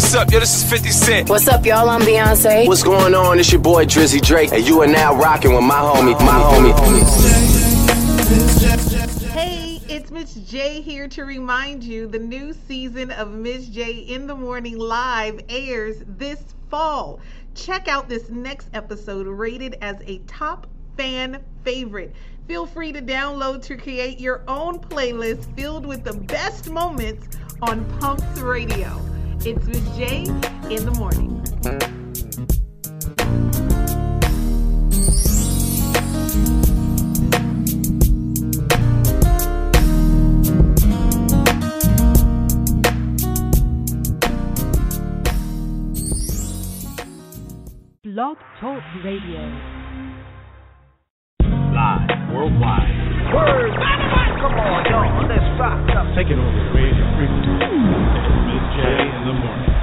what's up? Yo, this is 50 Cent. What's up, y'all? I'm Beyonce. What's going on? It's your boy Drizzy Drake, and you are now rocking with my homie, my homie. Hey, it's Miss J here to remind you the new season of Miss J in the Morning Live airs this fall. Check out this next episode rated as a top fan favorite. Feel free to download to create your own playlist filled with the best moments on Pumps Radio. It's Miss J in the morning. Blog Talk Radio. Live worldwide. Word. Come on, y'all. Let's rock up. Take it over, radio in the morning.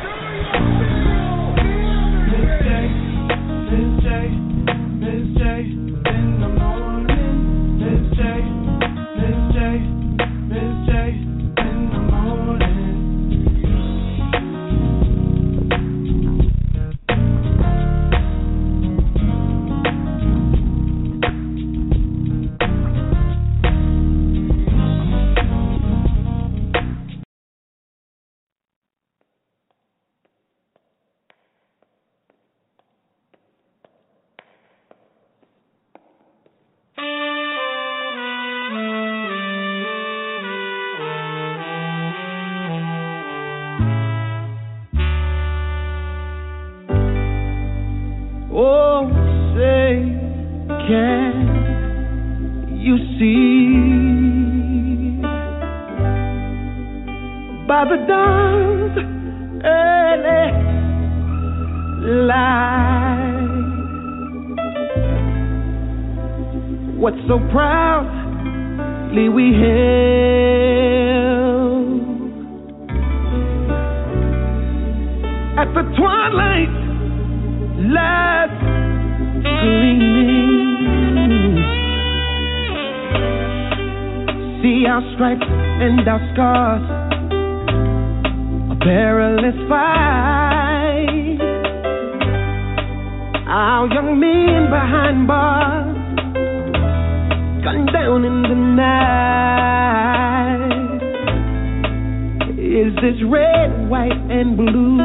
Is red, white, and blue?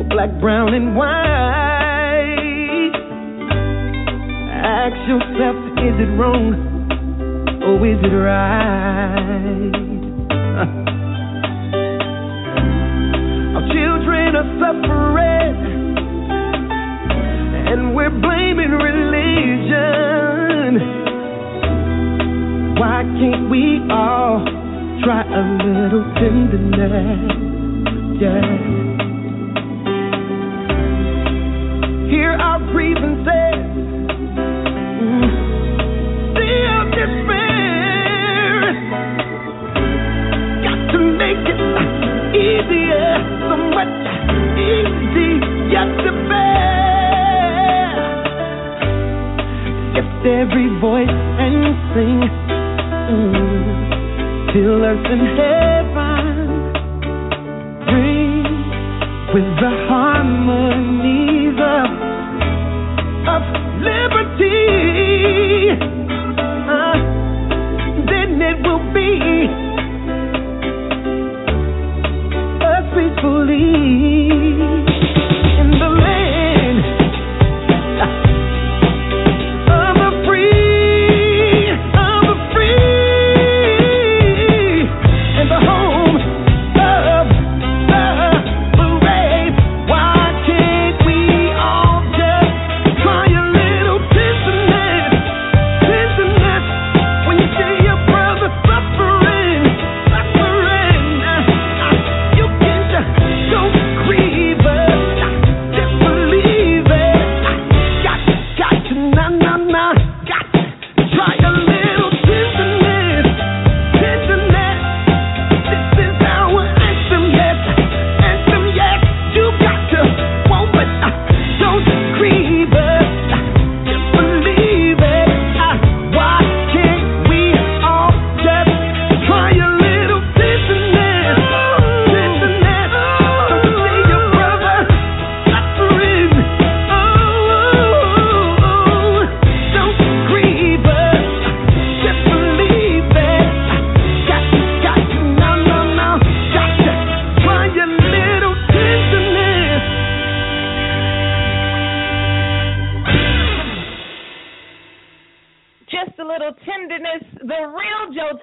Or black, brown, and white. Ask yourself, is it wrong or is it right? Our children are suffering, and we're blaming religion. Why can't we all try a little tenderness? Yeah.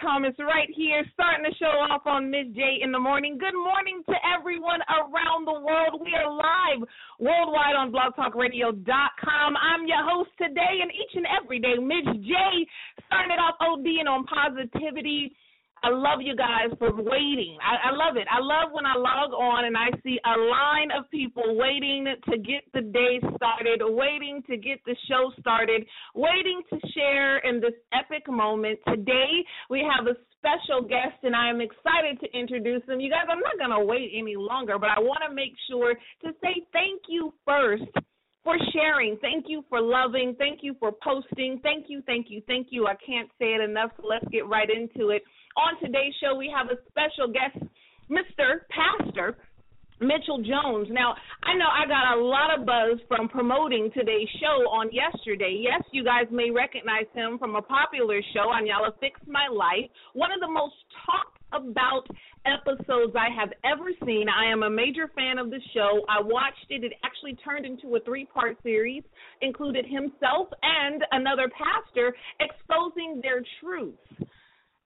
Thomas right here, starting the show off on Miss J in the morning. Good morning to everyone around the world. We are live worldwide on blogtalkradio.com. I'm your host today and each and every day, Miss J, starting it off ODing on positivity I love you guys for waiting. I, I love it. I love when I log on and I see a line of people waiting to get the day started, waiting to get the show started, waiting to share in this epic moment. Today, we have a special guest, and I am excited to introduce him. You guys, I'm not going to wait any longer, but I want to make sure to say thank you first for sharing. Thank you for loving. Thank you for posting. Thank you, thank you, thank you. I can't say it enough, so let's get right into it. On today's show, we have a special guest, Mr. Pastor Mitchell Jones. Now, I know I got a lot of buzz from promoting today's show on yesterday. Yes, you guys may recognize him from a popular show on Iyanla Fix My Life, one of the most talked about episodes I have ever seen. I am a major fan of the show. I watched it. It actually turned into a three part series, included himself and another pastor exposing their truths.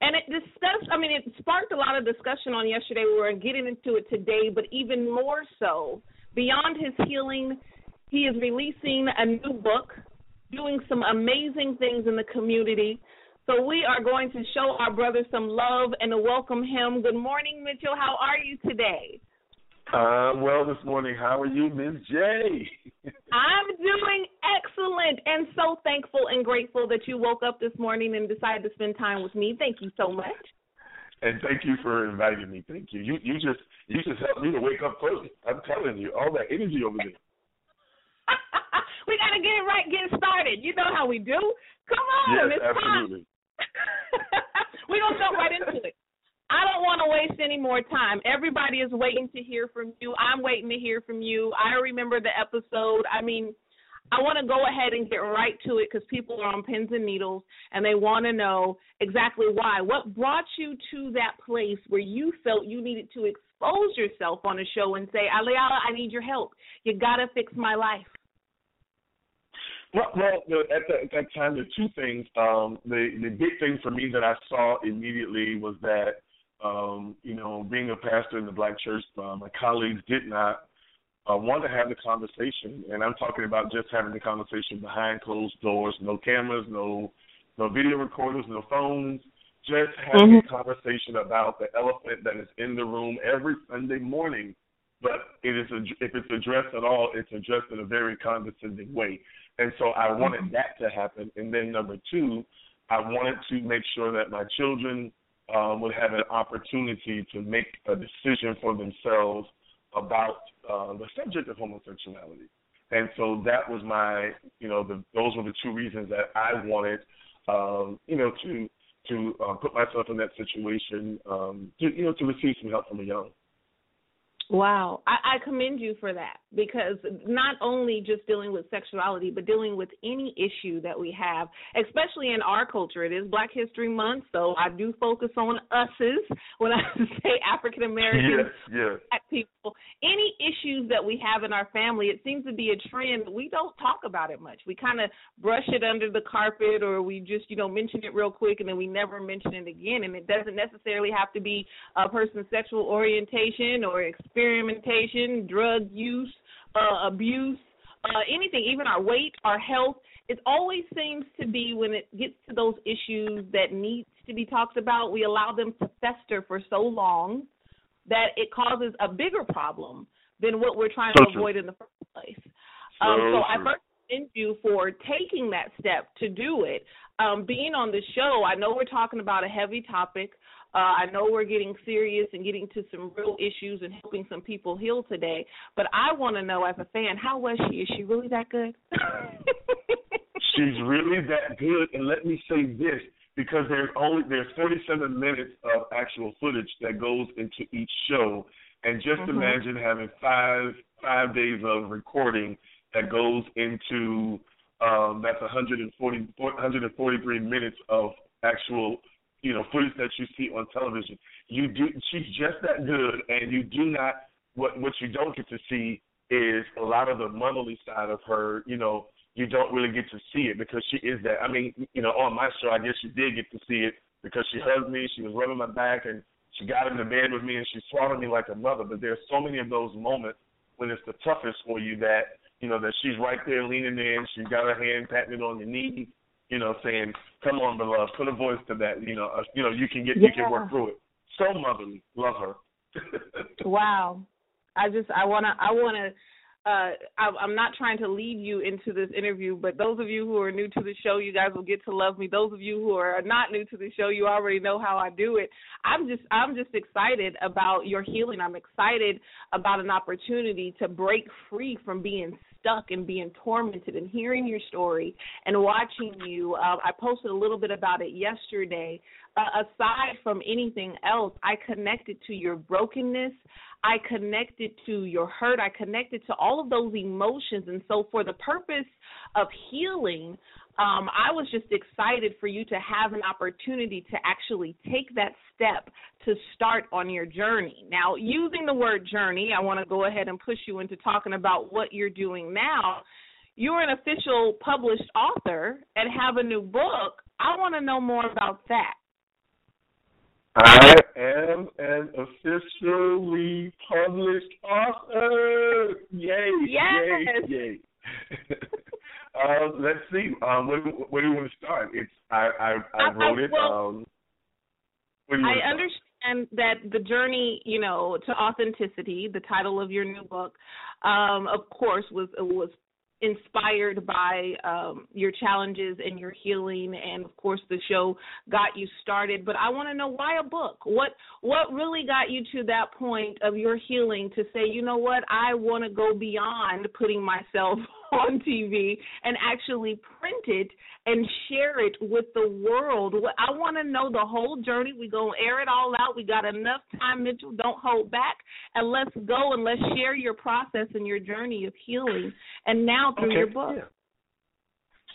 And it discussed, I mean, it sparked a lot of discussion on yesterday. We were getting into it today, but even more so, beyond his healing, he is releasing a new book, doing some amazing things in the community. So we are going to show our brother some love and welcome him. Good morning, Mitchell. How are you today? Uh, well, this morning, how are you, Ms. J? I'm doing excellent and so thankful and grateful that you woke up this morning and decided to spend time with me. Thank you so much. And thank you for inviting me. Thank you. You you just you just helped me to wake up early. I'm telling you, all that energy over there. we gotta get it right, get started. You know how we do. Come on, yes, absolutely. We're gonna jump right into it. I don't want to waste any more time. Everybody is waiting to hear from you. I'm waiting to hear from you. I remember the episode. I mean, I want to go ahead and get right to it because people are on pins and needles and they want to know exactly why. What brought you to that place where you felt you needed to expose yourself on a show and say, Iyanla, I need your help. You got to fix my life? Well, well at, the, at that time, there the two things. Um, the the big thing for me that I saw immediately was that um, you know, being a pastor in the black church, uh, my colleagues did not uh, want to have the conversation, and I'm talking about just having the conversation behind closed doors, no cameras, no no video recorders, no phones, just having mm-hmm. a conversation about the elephant that is in the room every Sunday morning. But it is a, if it's addressed at all, it's addressed in a very condescending way. And so I wanted mm-hmm. that to happen. And then number two, I wanted to make sure that my children um, would have an opportunity to make a decision for themselves about uh, the subject of homosexuality. And so that was my, you know, the, those were the two reasons that I wanted, um, you know, to to uh, put myself in that situation, um, to, you know, to receive some help from Iyanla. Wow, I, I commend you for that because not only just dealing with sexuality, but dealing with any issue that we have, especially in our culture. It is Black History Month, so I do focus on us's when I say African Americans, yes, yes. Black people. Any issues that we have in our family, it seems to be a trend. We don't talk about it much. We kind of brush it under the carpet, or we just you know mention it real quick, and then we never mention it again. And it doesn't necessarily have to be a person's sexual orientation or experimentation, drug use, uh, abuse, uh, anything, even our weight, our health. It always seems to be when it gets to those issues that needs to be talked about, we allow them to fester for so long that it causes a bigger problem than what we're trying so to true. avoid in the first place. So, um, so I first commend you for taking that step to do it. Um, being on the show, I know we're talking about a heavy topic. Uh, I know we're getting serious and getting to some real issues and helping some people heal today. But I want to know, as a fan, how was she? Is she really that good? She's really that good, and let me say this because there's only there's 47 minutes of actual footage that goes into each show, and just Mhm. imagine having five five days of recording that goes into um, that's 140 143 minutes of actual you know footage that you see on television. You do she's just that good, and you do not what what you don't get to see is a lot of the motherly side of her. You know, you don't really get to see it because she is that. I mean, you know, on my show, I guess you did get to see it because she hugged me, she was rubbing my back, and she got into bed with me, and she swallowed me like a mother. But there's so many of those moments when it's the toughest for you that you know that she's right there leaning in, she's got her hand patting on your knee, you know, saying, "Come on, beloved, put a voice to that." You know, uh, you know, you can get, you can work through it. So motherly, love her. wow, I just I wanna I wanna uh, I, I'm not trying to lead you into this interview, but those of you who are new to the show, you guys will get to love me. Those of you who are not new to the show, you already know how I do it. I'm just I'm just excited about your healing. I'm excited about an opportunity to break free from being stuck and being tormented and hearing your story and watching you. Uh, I posted a little bit about it yesterday. Uh, aside from anything else, I connected to your brokenness. I connected to your hurt. I connected to all of those emotions. And so, for the purpose of healing, um, I was just excited for you to have an opportunity to actually take that step to start on your journey. Now, using the word journey, I want to go ahead and push you into talking about what you're doing now. You're an official published author and have a new book. I want to know more about that. I am an officially published author. Yay! Yes. Yay! Yay! uh, let's see. Um, where, where do you want to start? It's I I, I wrote it. Um, where do you want I understand that the journey, you know, to authenticity, the title of your new book, um, of course, was was inspired by um, your challenges and your healing, and of course, the show got you started. But I want to know why a book? What what really got you to that point of your healing to say, you know what, I want to go beyond putting myself on TV and actually print it and share it with the world. I want to know the whole journey. We're gonna air it all out. We got enough time, Mitchell. Don't hold back, and let's go and let's share your process and your journey of healing. And now through okay. your book. Yeah.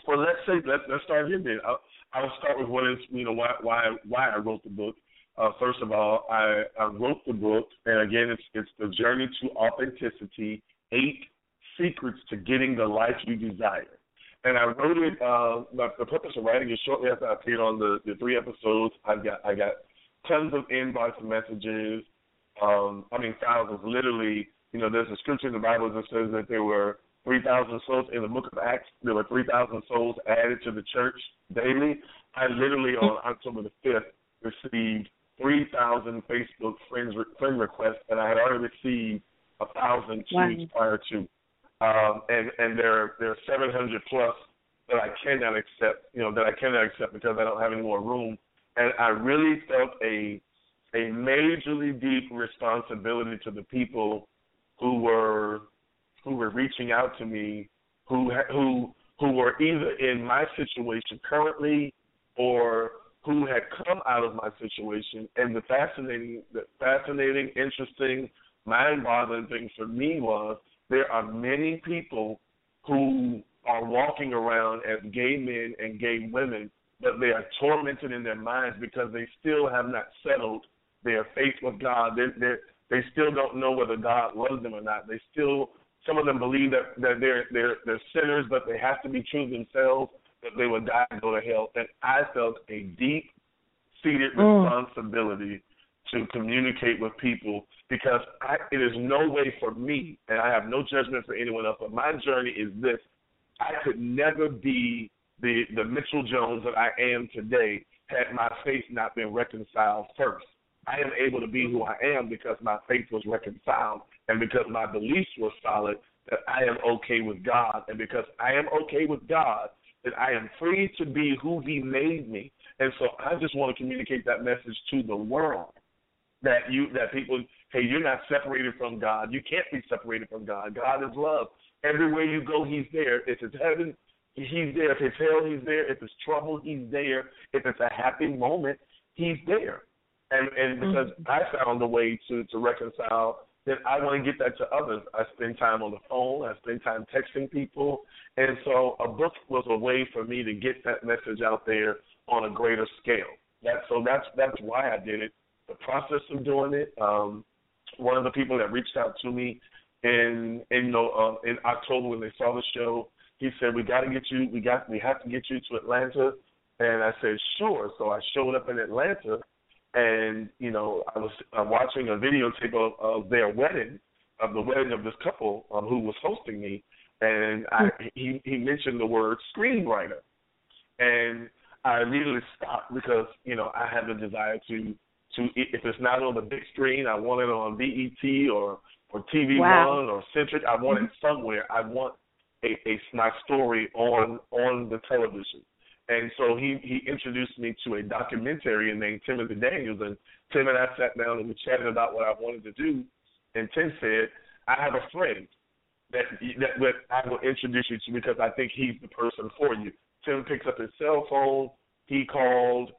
Well, let's say let, let's start here then. I'll, I'll start with what is you know why why why I wrote the book. Uh, first of all, I, I wrote the book, and again, it's it's the journey to authenticity: eight secrets to getting the life you desire. And I wrote it. Uh, the, the purpose of writing it shortly after I appeared on the, the three episodes. I got I got tons of inbox messages. Um, I mean thousands, literally. You know, there's a scripture in the Bible that says that there were 3,000 souls in the book of Acts. There were 3,000 souls added to the church daily. I literally on October the 5th received 3,000 Facebook friends friend requests, and I had already received a thousand two Wow. prior to. Um, and and there there are 700 plus that I cannot accept. You know that I cannot accept because I don't have any more room. And I really felt a a majorly deep responsibility to the people who were who were reaching out to me, who who who were either in my situation currently or who had come out of my situation. And the fascinating, the fascinating, interesting, mind-boggling thing for me was there are many people who are walking around as gay men and gay women, but they are tormented in their minds because they still have not settled their faith with God. They they they still don't know whether God loves them or not. They still some of them believe that that they're they're they're sinners, but they have to be true to themselves, that they will die and go to hell. And I felt a deep seated mm. responsibility to communicate with people because I, it is no way for me, and I have no judgment for anyone else, but my journey is this. I could never be the the Mitchell Jones that I am today had my faith not been reconciled first. I am able to be who I am because my faith was reconciled and because my beliefs were solid that I am okay with God and because I am okay with God that I am free to be who he made me. And so I just want to communicate that message to the world that you that people hey you're not separated from God. You can't be separated from God. God is love. Everywhere you go, He's there. If it's heaven, He's there. If it's hell, He's there. If it's trouble, He's there. If it's a happy moment, He's there. And and because mm-hmm. I found a way to to reconcile, then I want to get that to others. I spend time on the phone. I spend time texting people, and so a book was a way for me to get that message out there on a greater scale. That so that's that's why I did it. The process of doing it. Um, one of the people that reached out to me in in you know uh, in October when they saw the show, he said we got to get you. We got we have to get you to Atlanta And I said, sure. So I showed up in Atlanta, and you know, I was uh, watching a videotape of, of their wedding, of the wedding of this couple um, who was hosting me, and I, he he mentioned the word screenwriter, and I immediately stopped because you know I have the desire to to if it's not on the big screen, I want it on BET or or TV Wow. One or Centric. I want it somewhere. I want a, a my story on on the television. And so he he introduced me to a documentarian named Timothy Daniels, and Tim and I sat down and we chatted about what I wanted to do. And Tim said, "I have a friend that that, that I will introduce you to because I think he's the person for you." Tim picks up his cell phone. He called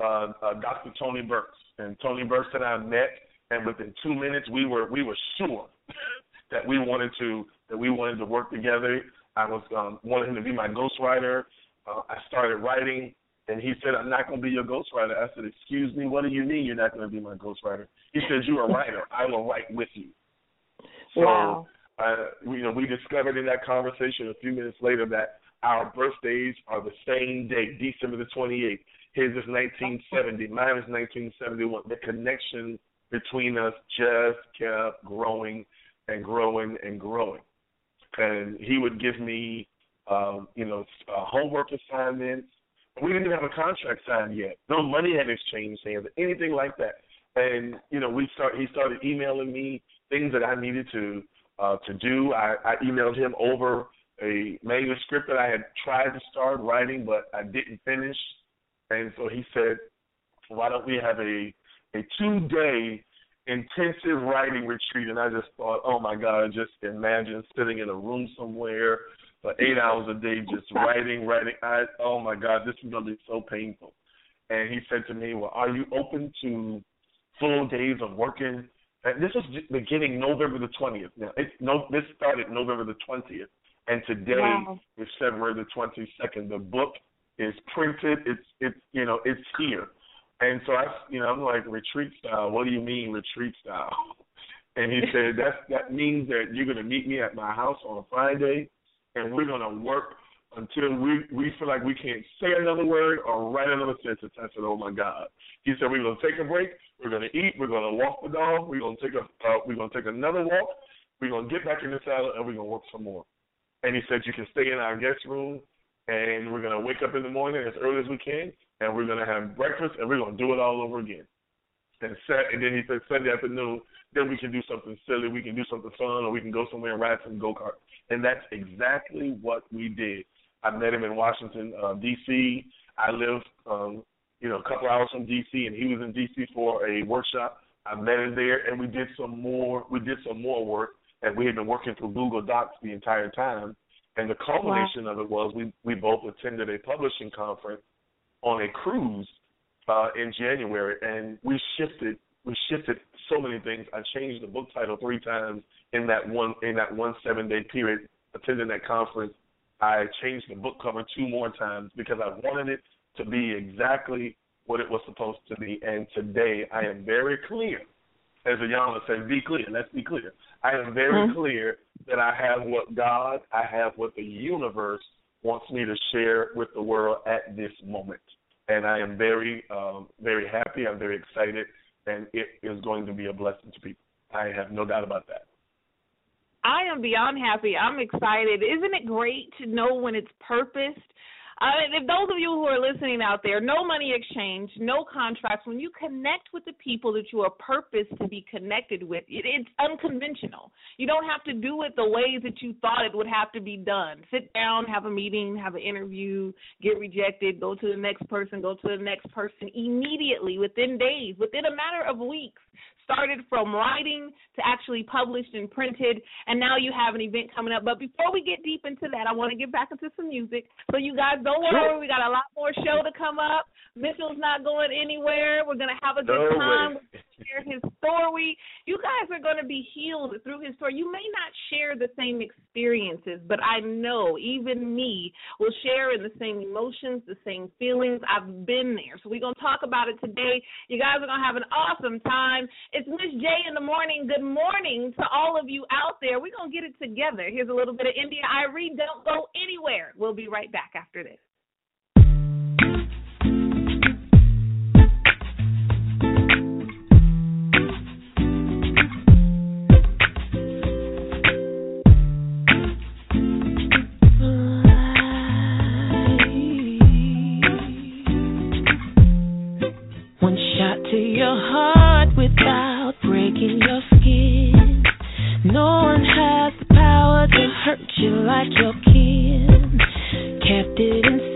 uh, uh, Dr. Tony Burks, and Tony Burks and I met, and within two minutes we were we were sure that we wanted to that we wanted to work together. I was um, wanted him to be my ghostwriter. Uh, I started writing, and he said, "I'm not going to be your ghostwriter." I said, "Excuse me, what do you mean you're not going to be my ghostwriter?" He said, "You're a writer. I will write with you." So, Wow. uh, you know, we discovered in that conversation a few minutes later that our birthdays are the same day, December the 28th. His is 1970, mine is 1971. The connection between us just kept growing and growing and growing. And he would give me, um, you know, uh, homework assignments. We didn't even have a contract signed yet. No money had exchanged hands, anything like that. And you know, we start. He started emailing me things that I needed to uh, to do. I, I emailed him over a manuscript that I had tried to start writing, but I didn't finish. And so he said, "Why don't we have a a two day intensive writing retreat?" And I just thought, "Oh my God! Just imagine sitting in a room somewhere for eight hours a day, just writing, writing. I oh my God, this is gonna be so painful." And he said to me, "Well, are you open to full days of working?" And this was beginning November the twentieth. Now, it, no, this started November the twentieth, and today Wow. is February the twenty second. The book is printed. It's it's you know it's here, and so I you know I'm like retreat style. What do you mean retreat style? And he said that that means that you're gonna meet me at my house on a Friday, and we're gonna work until we we feel like we can't say another word or write another sentence. I said, oh my God. He said we're gonna take a break. We're gonna eat. We're gonna walk the dog. We're gonna take a uh, we're gonna take another walk. We're gonna get back in the saddle and we're gonna work some more. And he said you can stay in our guest room and we're gonna wake up in the morning as early as we can and we're gonna have breakfast and we're gonna do it all over again. And set and then he said Sunday afternoon, then we can do something silly, we can do something fun, or we can go somewhere and ride some go kart. And that's exactly what we did. I met him in Washington, uh, D.C. I live, um, you know, a couple hours from D.C. and he was in D.C. for a workshop. I met him there, and we did some more. We did some more work, and we had been working through Google Docs the entire time. And the culmination of it was we we both attended a publishing conference on a cruise uh, in January, and we shifted we shifted so many things. I changed the book title three times in that one in that one seven day period attending that conference. I changed the book cover two more times because I wanted it to be exactly what it was supposed to be. And today I am very clear, as Iyanla would say, be clear. Let's be clear. I am very clear that I have what God, I have what the universe wants me to share with the world at this moment. And I am very, um, very happy. I'm very excited, and it is going to be a blessing to people. I have no doubt about that. I am beyond happy. I'm excited. Isn't it great to know when it's purposed? If those of you who are listening out there, no money exchange, no contracts. When you connect with the people that you are purposed to be connected with, it, it's unconventional. You don't have to do it the ways that you thought it would have to be done. Sit down, have a meeting, have an interview, get rejected, go to the next person, go to the next person immediately, within days, within a matter of weeks started from writing to actually published and printed, and now you have an event coming up. But before we get deep into that, I want to get back into some music. So you guys don't worry, we got a lot more show to come up. Mitchell's not going anywhere. We're gonna have a good No time. way. Share his story. You guys are going to be healed through his story. You may not share the same experiences, but I know even me will share in the same emotions, the same feelings. I've been there. So we're going to talk about it today. You guys are going to have an awesome time. It's Miss J in the morning. Good morning to all of you out there. We're going to get it together. Here's a little bit of India Arie. Don't go anywhere. We'll be right back after this. hurt you like your kid. it inside.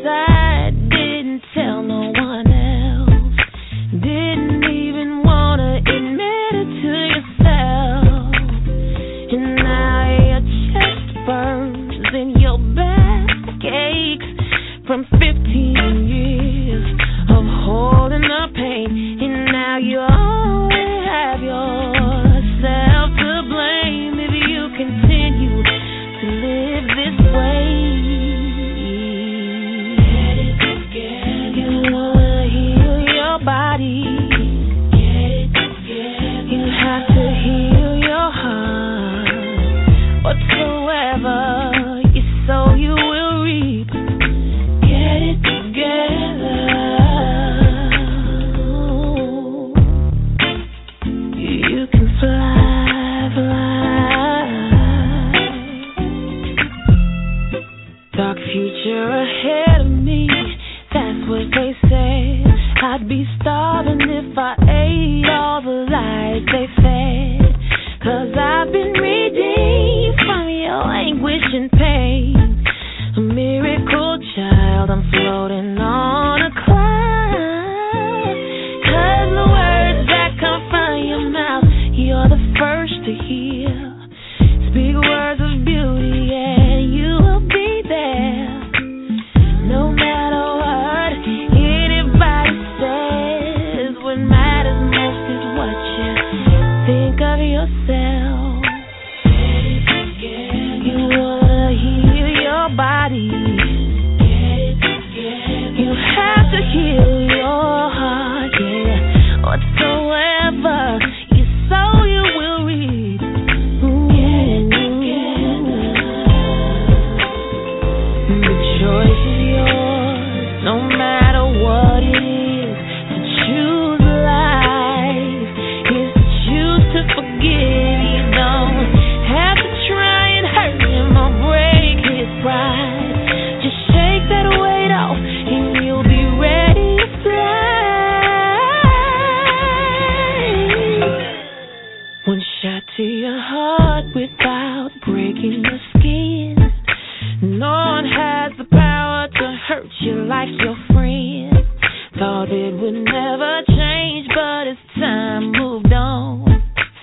Thought it would never change, but as time moved on,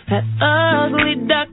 that ugly duck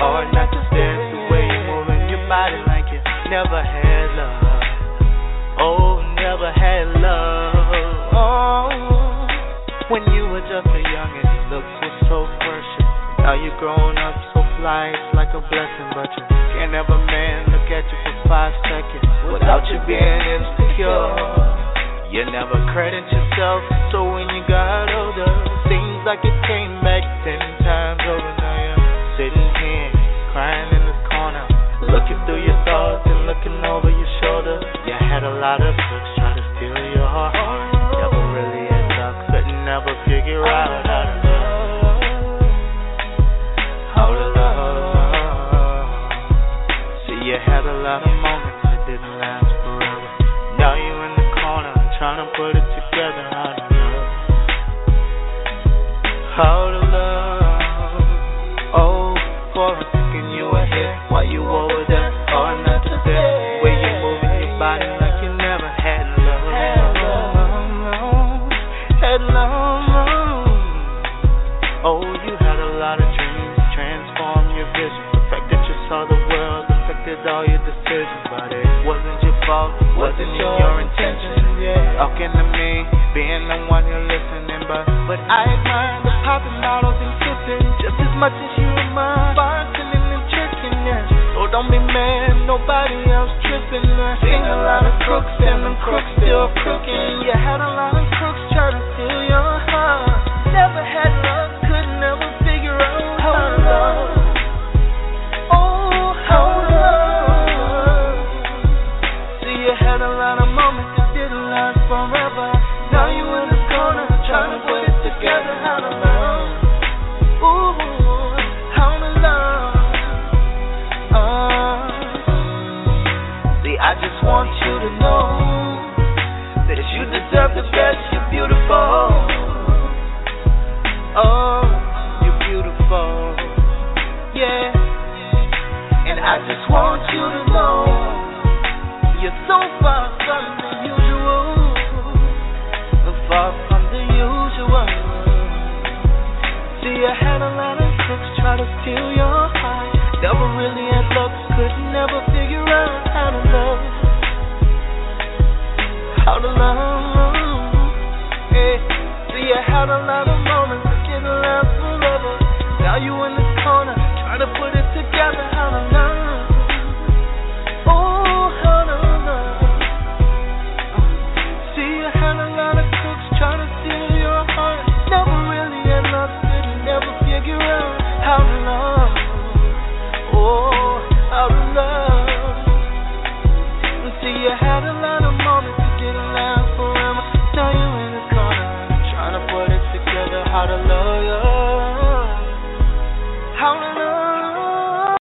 Or not just there, the way you're moving your body like you never had love. Oh, never had love. Oh, when you were just a youngin', your looks were so precious. Now you're grown up so fly, it's like a blessing, but you can't have a man look at you for five seconds without you being insecure. You never credit yourself, so when you got older, seems like it came back lot of crooks try to steal your heart. Never really had luck, couldn't never figure out how to love. How to love. See, you had a lot of moments that didn't last forever. Now you in the corner trying to put it together. How to love. How to love. Wasn't your fault, wasn't in your intention. Yeah, talking to me, being the one you're listening, but but I admire the popping bottles and sipping just as much as you admire bartending and tricking. Yeah, so don't be mad, nobody else tripping. Yeah. Seen a lot of crooks and them crooks still crooking. You had a lot of deserve the best. You're beautiful. Oh, you're beautiful. Yeah. And I just want you to know you're so far from the usual. Far from the usual. See, I had a lot of crooks try to steal your heart. Never really had luck, could never figure out how to love. Lot of moments How to love you. How to love.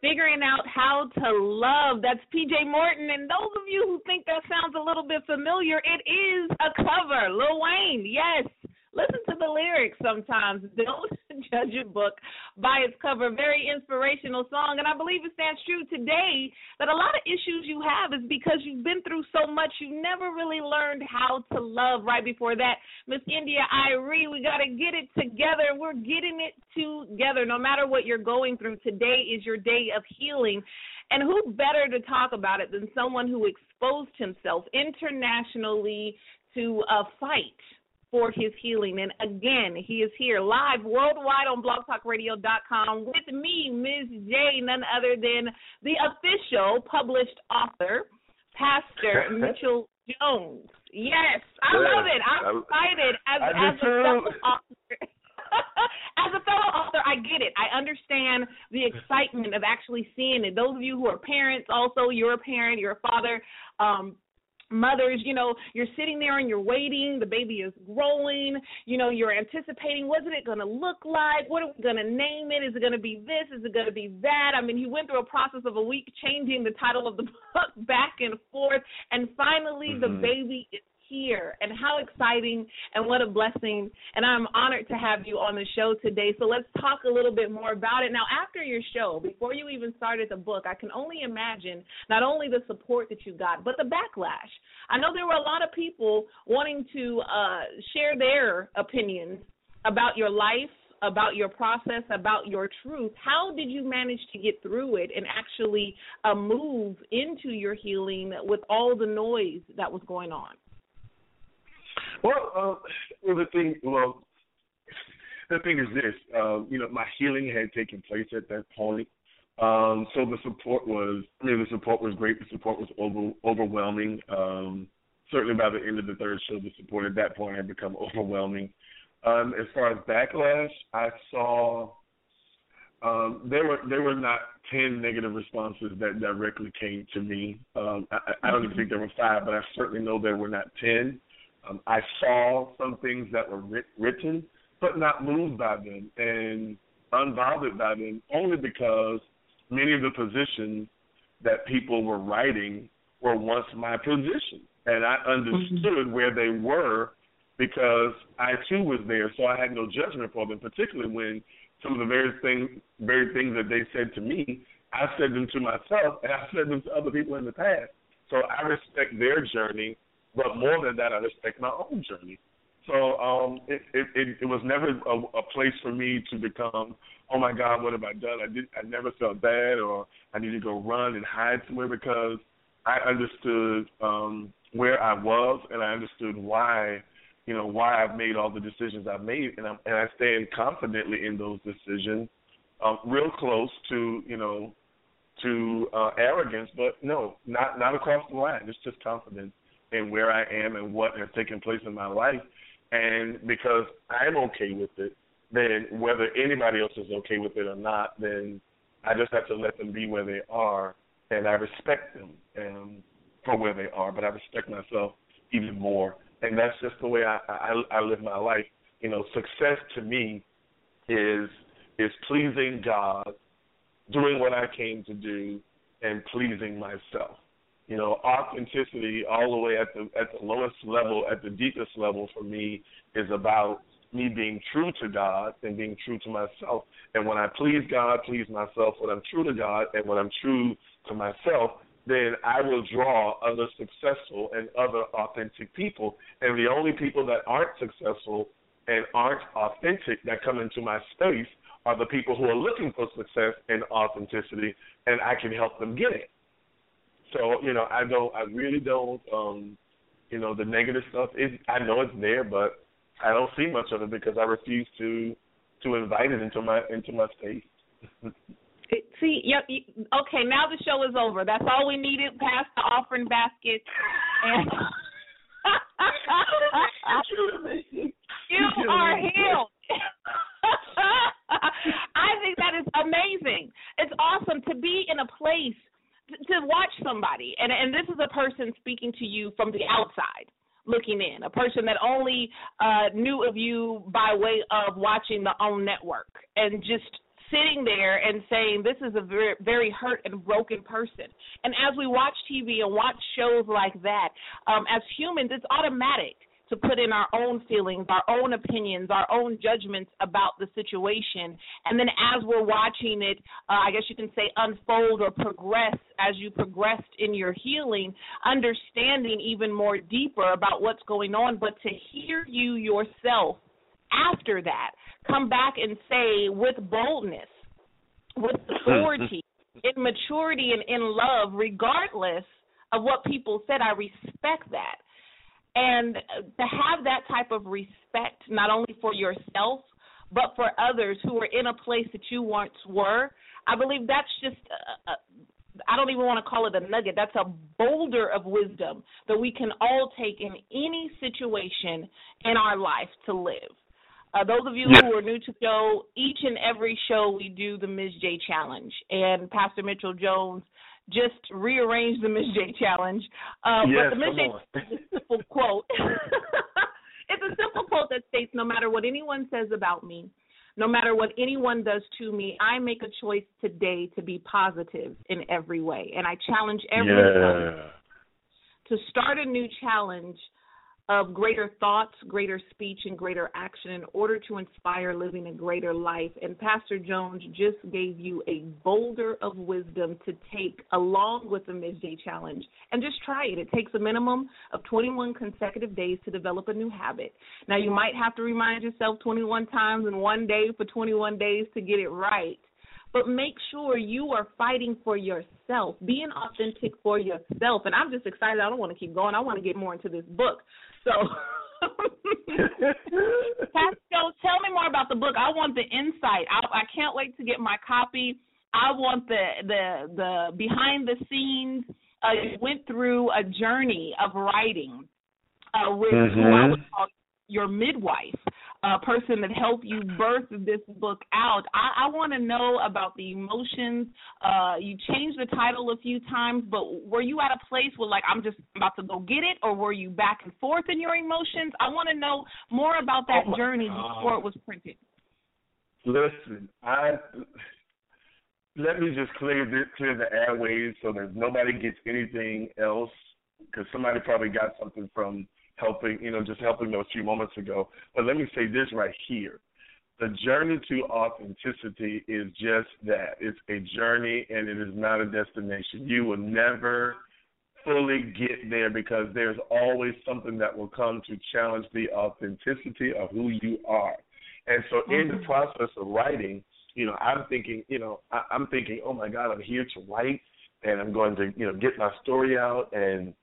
Figuring out how to love. That's PJ Morton. And those of you who think that sounds a little bit familiar, it is a cover. Lil Wayne, yes. Listen to the lyrics sometimes. Don't judge a book by its cover. Very inspirational song. And I believe it stands true today that a lot of issues you have is because you've been through so much, you never really learned how to love. Right before that, Miss India Arie, we got to get it together. We're getting it together. No matter what you're going through, today is your day of healing. And who better to talk about it than someone who exposed himself internationally to a fight for his healing. And again, he is here live worldwide on blogtalkradio.com with me, Ms. J, none other than the official published author, Pastor Mitchell Jones. Yes, I Yes, love it. I'm I- excited as, as a fellow author. As a fellow author, I get it. I understand the excitement of actually seeing it. Those of you who are parents, also, you're a parent, you're a father, um, mothers, you know, you're sitting there and you're waiting. The baby is growing. You know, you're anticipating what is it going to look like? What are we going to name it? Is it going to be this? Is it going to be that? I mean, he went through a process of a week changing the title of the book back and forth, and finally the Mhm. baby is here and how exciting and what a blessing and I'm honored to have you on the show today. So let's talk a little bit more about it. Now after your show, before you even started the book, I can only imagine not only the support that you got, but the backlash. I know there were a lot of people wanting to uh share their opinions about your life about your process, about your truth. How did you manage to get through it and actually uh, move into your healing with all the noise that was going on? Well, uh, well, the thing, well, the thing is this, uh, you know, my healing had taken place at that point. Um, so the support was, I mean, the support was great. The support was over, overwhelming. Um, certainly by the end of the third show, the support at that point had become overwhelming. Um, as far as backlash, I saw um, there were there were not ten negative responses that directly came to me. Um, I, I don't even think there were five, but I certainly know there were not ten. Um, I saw some things that were writ- written, but not moved by them and unbothered by them, only because many of the positions that people were writing were once my position, and I understood mm-hmm. where they were because I too was there, so I had no judgment for them, particularly when some of the very things very things that they said to me, I said them to myself and I said them to other people in the past. So I respect their journey, but more than that I respect my own journey. So um it it it, was never a, a place for me to become, oh my God, what have I done? I did I never felt bad or I need to go run and hide somewhere because I understood um where I was and I understood why you know why I've made all the decisions I've made, and, I'm, and I stand confidently in those decisions, um, real close to you know to uh, arrogance, but no, not not across the line. It's just confidence in where I am and what has taken place in my life, and because I'm okay with it, then whether anybody else is okay with it or not, then I just have to let them be where they are, and I respect them um, for where they are, but I respect myself even more and that's just the way I, I I live my life. You know, success to me is is pleasing God, doing what I came to do, and pleasing myself. You know, authenticity all the way at the at the lowest level, at the deepest level for me is about me being true to God and being true to myself. And when I please God, please myself, when I'm true to God and when I'm true to myself, then I will draw other successful and other authentic people. And the only people that aren't successful and aren't authentic that come into my space are the people who are looking for success and authenticity, and I can help them get it. So you know, I don't, I really don't, um, you know, the negative stuff is, I know it's there, but I don't see much of it because I refuse to to invite it into my into my space. See, yep. Okay, now the show is over. That's all we needed. Pass the offering basket. And you are healed. I think that is amazing. It's awesome to be in a place to, watch somebody, and and this is a person speaking to you from the outside looking in, a person that only uh, knew of you by way of watching the OWN network and just sitting there and saying this is a very very hurt and broken person. And as we watch TV and watch shows like that, um, as humans, it's automatic to put in our own feelings, our own opinions, our own judgments about the situation. And then as we're watching it, uh, I guess you can say unfold or progress as you progressed in your healing, understanding even more deeper about what's going on, but to hear you yourself after that come back and say with boldness, with authority, in maturity and in love, regardless of what people said, I respect that. And to have that type of respect, not only for yourself, but for others who are in a place that you once were, I believe that's just a, a, I don't even want to call it a nugget. That's a boulder of wisdom that we can all take in any situation in our life to live. Uh, those of you who are new to the show, each and every show we do the Ms. J Challenge, and Pastor Mitchell Jones just rearranged the Ms. J Challenge. Uh, yes, but the Ms. J simple quote. it's a simple quote that states, "No matter what anyone says about me, no matter what anyone does to me, I make a choice today to be positive in every way, and I challenge everyone yeah. to start a new challenge." Of greater thoughts, greater speech, and greater action in order to inspire living a greater life. And Pastor Jones just gave you a boulder of wisdom to take along with the Ms. J Challenge and just try it. It takes a minimum of 21 consecutive days to develop a new habit. Now, you might have to remind yourself 21 times in one day for 21 days to get it right but make sure you are fighting for yourself, being authentic for yourself. And I'm just excited. I don't want to keep going. I want to get more into this book. So, Pastor, tell me more about the book. I want the insight. I, I can't wait to get my copy. I want the the the behind the scenes. Uh, you went through a journey of writing uh, with mm-hmm. who I would call your midwife uh, person that helped you birth this book out. I, I want to know about the emotions. Uh, you changed the title a few times, but were you at a place where, like, I'm just about to go get it, or were you back and forth in your emotions? I want to know more about that oh journey God. before it was printed. Listen, I let me just clear this, clear the airways so that nobody gets anything else because somebody probably got something from helping, you know, just helping a few moments ago. But let me say this right here. The journey to authenticity is just that. It's a journey and it is not a destination. You will never fully get there because there's always something that will come to challenge the authenticity of who you are. And so in the mm-hmm. process of writing, you know, I'm thinking, you know, I, I'm thinking, oh my God, I'm here to write and I'm going to, you know, get my story out and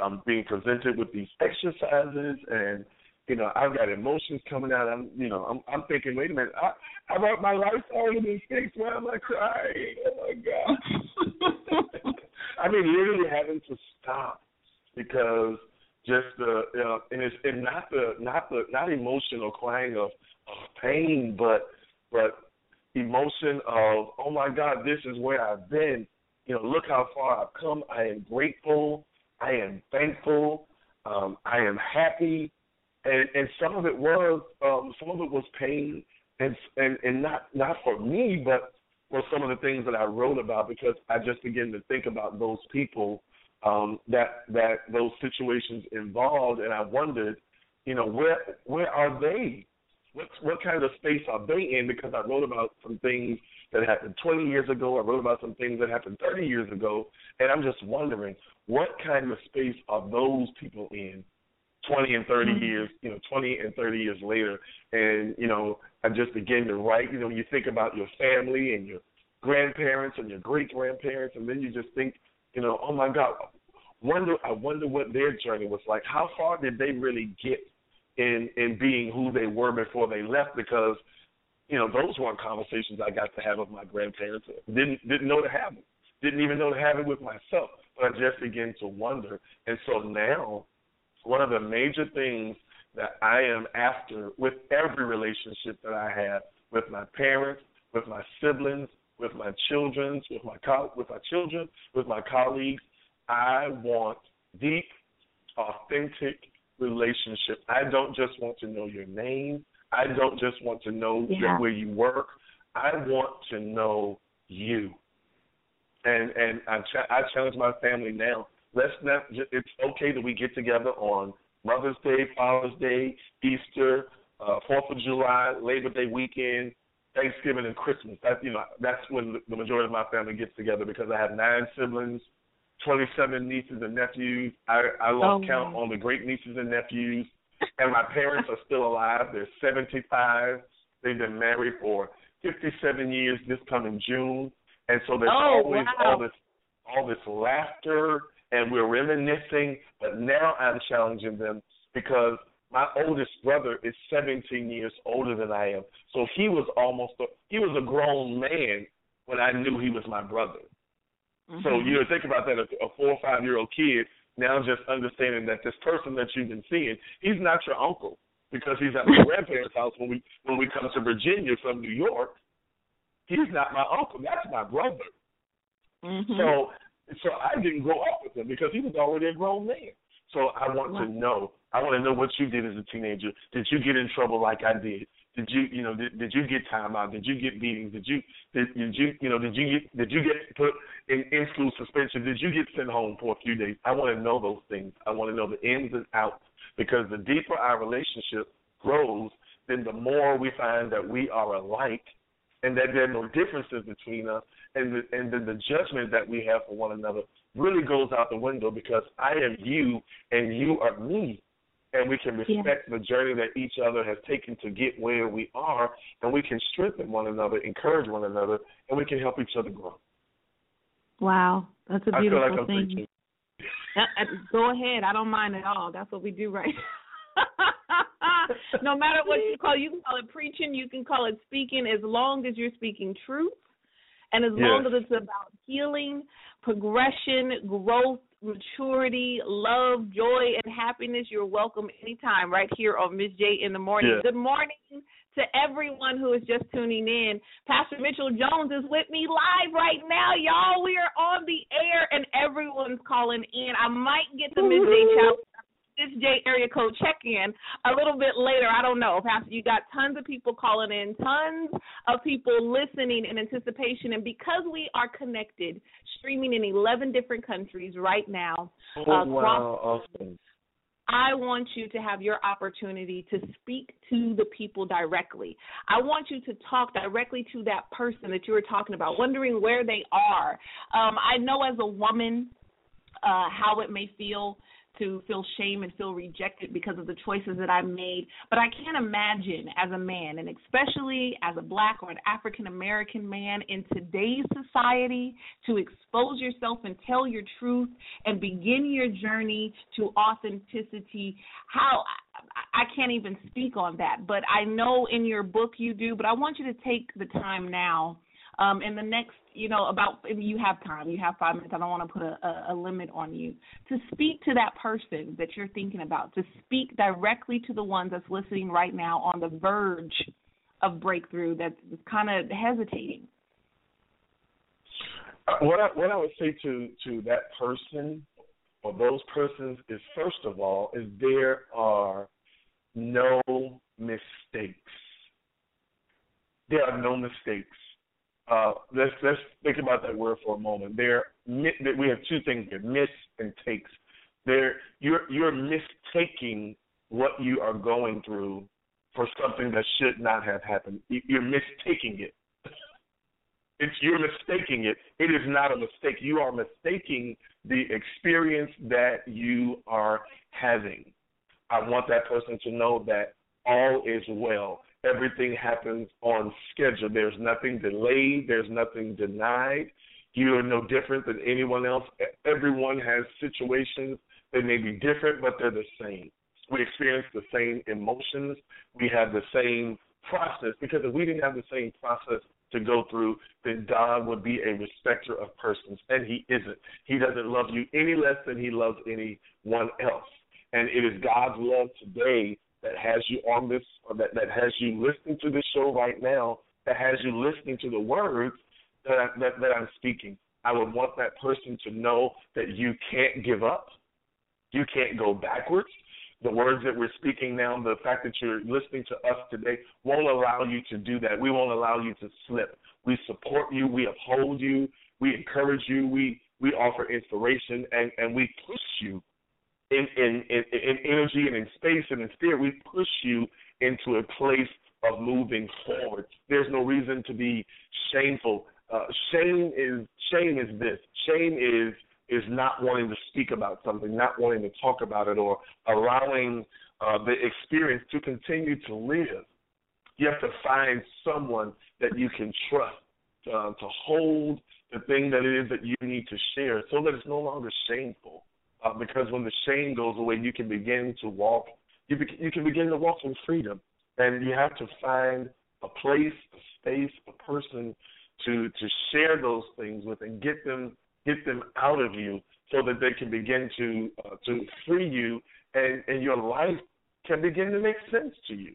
I'm being presented with these exercises, and you know I've got emotions coming out. I'm you know I'm I'm thinking, wait a minute, I I wrote my life all in these things. Why am I crying? Oh my god! I mean, literally having to stop because just the you know, and it's and not the not the not emotional crying of of pain, but but emotion of oh my god, this is where I've been. You know, look how far I've come. I am grateful. I am thankful. Um, I am happy, and and some of it was um, some of it was pain, and and and not not for me, but for some of the things that I wrote about because I just began to think about those people um, that that those situations involved, and I wondered, you know, where where are they? What what kind of space are they in? Because I wrote about some things that happened 20 years ago. I wrote about some things that happened 30 years ago, and I'm just wondering what kind of space are those people in 20 and 30 mm-hmm. years, you know, 20 and 30 years later. And, you know, I just begin to write, you know, you think about your family and your grandparents and your great grandparents, and then you just think, you know, oh my God, wonder I wonder what their journey was like. How far did they really get in in being who they were before they left? Because you know, those weren't conversations I got to have with my grandparents. Didn't didn't know to have them. Didn't even know to have it with myself. But I just began to wonder. And so now, one of the major things that I am after with every relationship that I have with my parents, with my siblings, with my children, with my co- with my children, with my colleagues, I want deep, authentic relationship. I don't just want to know your name. I don't just want to know yeah. where you work. I want to know you. And and I, ch- I challenge my family now. Let's not. It's okay that we get together on Mother's Day, Father's Day, Easter, uh, Fourth of July, Labor Day weekend, Thanksgiving, and Christmas. That you know that's when the majority of my family gets together because I have nine siblings, twenty-seven nieces and nephews. I I lost oh, count on the great nieces and nephews and my parents are still alive. They're 75. They've been married for 57 years this coming June, and so there's oh, always wow. all this all this laughter, and we're reminiscing. But now I'm challenging them because my oldest brother is 17 years older than I am, so he was almost a, he was a grown man when I knew he was my brother. Mm-hmm. So you know, think about that: a, a four or five year old kid now just understanding that this person that you've been seeing, he's not your uncle because he's at my grandparents' house when we when we come to Virginia from New York. He's not my uncle. That's my brother. Mm-hmm. So so I didn't grow up with him because he was already a grown man. So I want to know. I want to know what you did as a teenager. Did you get in trouble like I did? Did you, you know, did, did you get time out? Did you get beatings? Did you, did, did you, you know, did you get, did you get put in in school suspension? Did you get sent home for a few days? I want to know those things. I want to know the ins and outs because the deeper our relationship grows, then the more we find that we are alike and that there are no differences between us, and the, and then the judgment that we have for one another really goes out the window because I am you and you are me, and we can respect yeah. the journey that each other has taken to get where we are, and we can strengthen one another, encourage one another, and we can help each other grow. Wow, that's a beautiful I feel like thing. Go ahead, I don't mind at all. That's what we do right no matter what you call you can call it preaching, you can call it speaking, as long as you're speaking truth and as yes. long as it's about healing, progression, growth, maturity, love, joy, and happiness, you're welcome anytime right here on Miss J in the morning. Yes. Good morning to everyone who is just tuning in. Pastor Mitchell Jones is with me live right now, y'all. We are on the air and everyone's calling in. I might get to Miss J Challenge this J area code check in a little bit later. I don't know, Pastor. You got tons of people calling in, tons of people listening in anticipation, and because we are connected, streaming in 11 different countries right now. Oh, uh, wow, awesome. I want you to have your opportunity to speak to the people directly. I want you to talk directly to that person that you were talking about, wondering where they are. Um, I know as a woman uh, how it may feel to feel shame and feel rejected because of the choices that I made. But I can't imagine as a man, and especially as a black or an African American man in today's society, to expose yourself and tell your truth and begin your journey to authenticity. How I can't even speak on that, but I know in your book you do. But I want you to take the time now um, in the next, you know, about if you have time, you have five minutes. I don't want to put a, a, limit on you to speak to that person that you're thinking about. To speak directly to the ones that's listening right now on the verge of breakthrough that's kind of hesitating. Uh, what I what I would say to to that person or those persons is first of all is there are no mistakes. There are no mistakes uh, let's let's think about that word for a moment. There, we have two things here: miss and takes. There, you're you're mistaking what you are going through for something that should not have happened. You're mistaking it. It's you're mistaking it. It is not a mistake. You are mistaking the experience that you are having. I want that person to know that all is well Everything happens on schedule. There's nothing delayed. There's nothing denied. You are no different than anyone else. Everyone has situations that may be different, but they're the same. We experience the same emotions. We have the same process because if we didn't have the same process to go through, then God would be a respecter of persons, and He isn't. He doesn't love you any less than He loves anyone else. And it is God's love today that has you on this, or that, that has you listening to this show right now, that has you listening to the words that, I, that, that I'm speaking. I would want that person to know that you can't give up. You can't go backwards. The words that we're speaking now, the fact that you're listening to us today, won't allow you to do that. We won't allow you to slip. We support you. We uphold you. We encourage you. We we offer inspiration and, and we push you in, in, in, in energy and in space and in spirit, we push you into a place of moving forward. There's no reason to be shameful. Uh, shame is shame is this. Shame is is not wanting to speak about something, not wanting to talk about it, or allowing uh, the experience to continue to live. You have to find someone that you can trust uh, to hold the thing that it is that you need to share, so that it's no longer shameful uh, because when the shame goes away, you can begin to walk. You be, you can begin to walk in freedom, and you have to find a place, a space, a person to to share those things with, and get them get them out of you, so that they can begin to uh, to free you, and and your life can begin to make sense to you.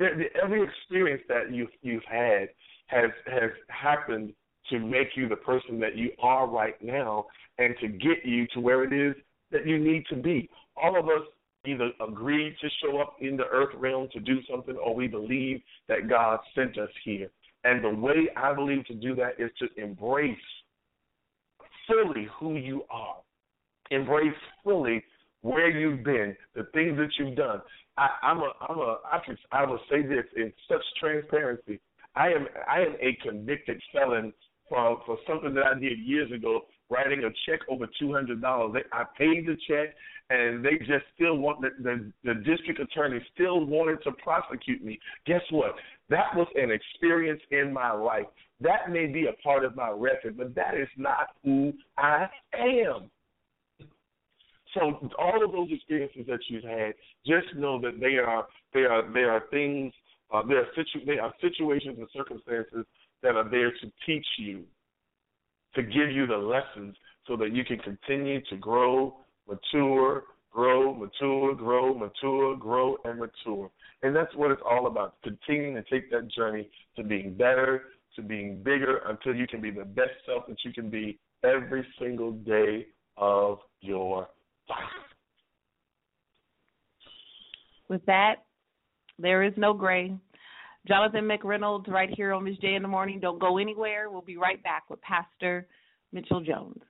Every experience that you've you've had has has happened to make you the person that you are right now, and to get you to where it is that you need to be. All of us either agreed to show up in the earth realm to do something or we believe that God sent us here. And the way I believe to do that is to embrace fully who you are. Embrace fully where you've been, the things that you've done. I, I'm a, I'm a, I, I will say this in such transparency. I am, I am a convicted felon for for something that I did years ago, writing a check over two hundred dollars. I paid the check, and they just still want the, the the district attorney still wanted to prosecute me. Guess what? That was an experience in my life. That may be a part of my record, but that is not who I am. So all of those experiences that you've had, just know that they are they are they are things uh, they are situ- they are situations and circumstances that are there to teach you, to give you the lessons, so that you can continue to grow, mature, grow, mature, grow, mature, grow, and mature. And that's what it's all about. Continuing to take that journey to being better, to being bigger, until you can be the best self that you can be every single day of your life. with that, there is no gray. Jonathan McReynolds right here on Miss J in the morning. Don't go anywhere. We'll be right back with Pastor Mitchell Jones.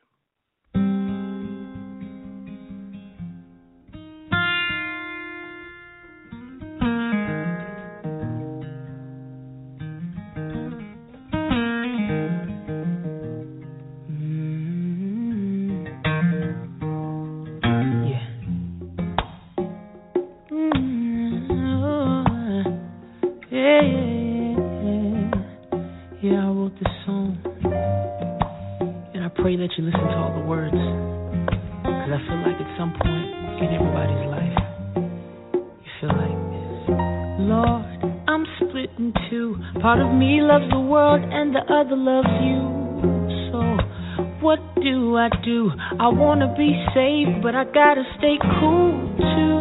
I? Wanna be safe, but I gotta stay cool too.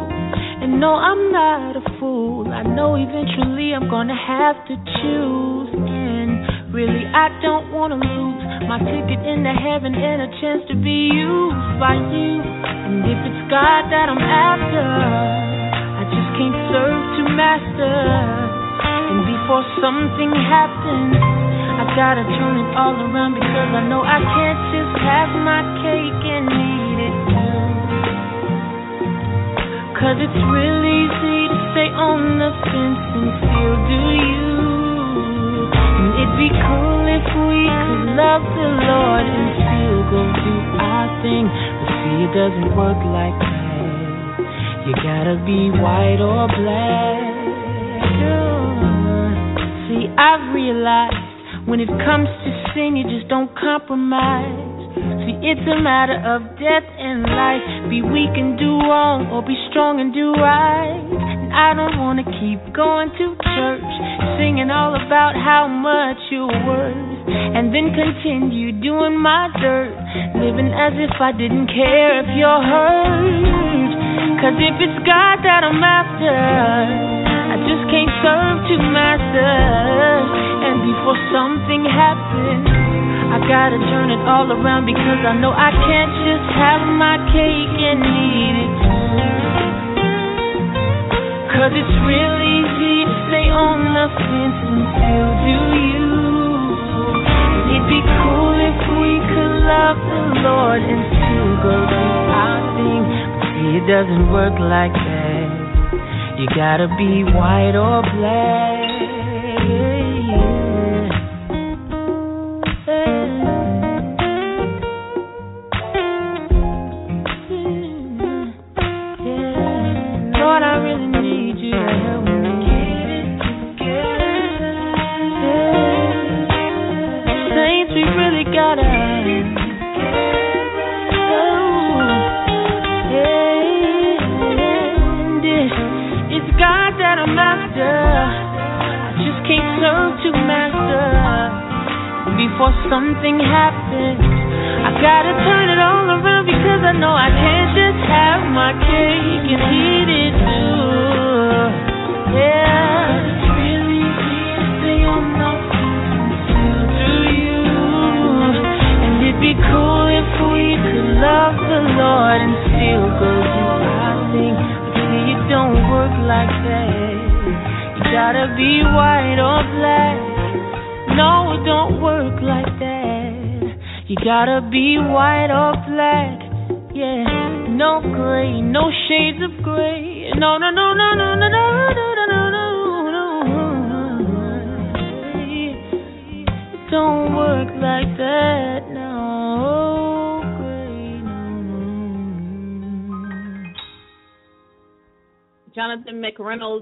And no, I'm not a fool. I know eventually I'm gonna have to choose. And really, I don't wanna lose my ticket into heaven and a chance to be used by you. And if it's God that I'm after, I just can't serve two masters. And before something happens, gotta turn it all around because I know I can't just have my cake and eat it too. Cause it's real easy to stay on the fence and still do you. And it'd be cool if we could love the Lord and still go do our thing. But see, it doesn't work like that. You gotta be white or black. See, I've realized when it comes to sin, you just don't compromise. See, it's a matter of death and life. Be weak and do wrong, or be strong and do right. And I don't wanna keep going to church, singing all about how much you're worth, and then continue doing my dirt, living as if I didn't care if you're hurt. Cause if it's God that I'm after, just can't serve two masters. And before something happens, I gotta turn it all around because I know I can't just have my cake and eat it too. Cause it's real easy to stay on the fence and still do you. It'd be cool if we could love the Lord and still go do our thing. But see, it doesn't work like that. You gotta be white or black.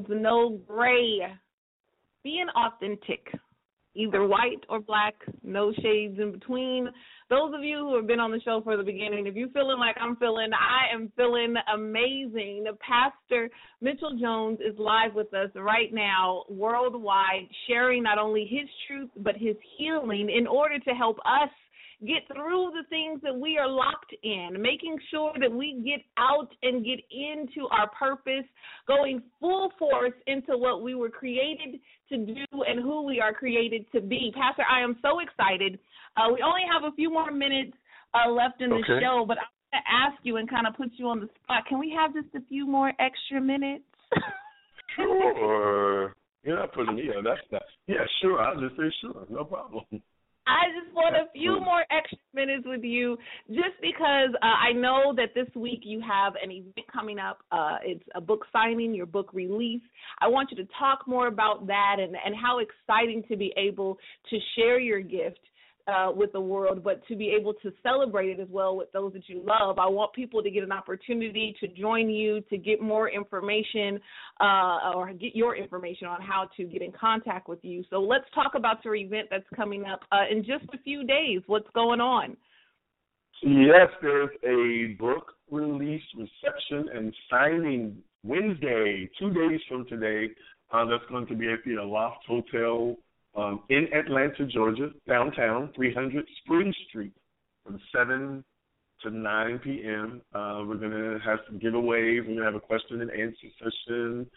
McReynolds, no gray. Being authentic, either white or black, no shades in between. Those of you who have been on the show for the beginning, if you're feeling like I'm feeling, I am feeling amazing. Pastor Mitchell Jones is live with us right now, worldwide, sharing not only his truth, but his healing in order to help us get through the things that we are locked in, making sure that we get out and get into our purpose, going full force into what we were created to do and who we are created to be. Pastor, I am so excited. Uh, we only have a few more minutes uh, left in the Okay. show, but I'm going to ask you and kind of put you on the spot. Can we have just a few more extra minutes? Sure. You're not putting me on. That's not. Yeah, sure. I'll just say sure. No problem. I just want a few more extra minutes with you, just because uh, I know that this week you have an event coming up. Uh, it's a book signing, your book release. I want you to talk more about that and, and how exciting to be able to share your gift uh, with the world, but to be able to celebrate it as well with those that you love. I want people to get an opportunity to join you, to get more information uh, or get your information on how to get in contact with you. So let's talk about your event that's coming up uh, in just a few days. What's going on? Yes, there's a book release reception and signing Wednesday, two days from today. Uh, that's going to be at the Aloft Hotel um, in Atlanta, Georgia, downtown, 300 Spring Street, from 7 to 9 p.m. Uh, we're going to have some giveaways. We're going to have a question and answer session.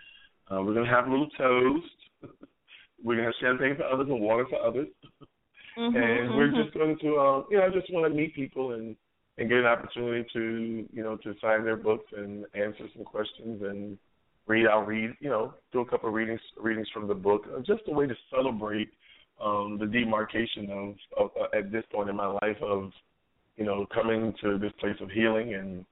Uh, we're going to have a little toast. we're going to have champagne for others and water for others. Mm-hmm, and we're just going to, uh, you know, I just want to meet people and and get an opportunity to, you know, to sign their books and answer some questions and read. I'll read, you know, do a couple of readings readings from the book, uh, just a way to celebrate um, the demarcation of, of uh, at this point in my life of, you know, coming to this place of healing and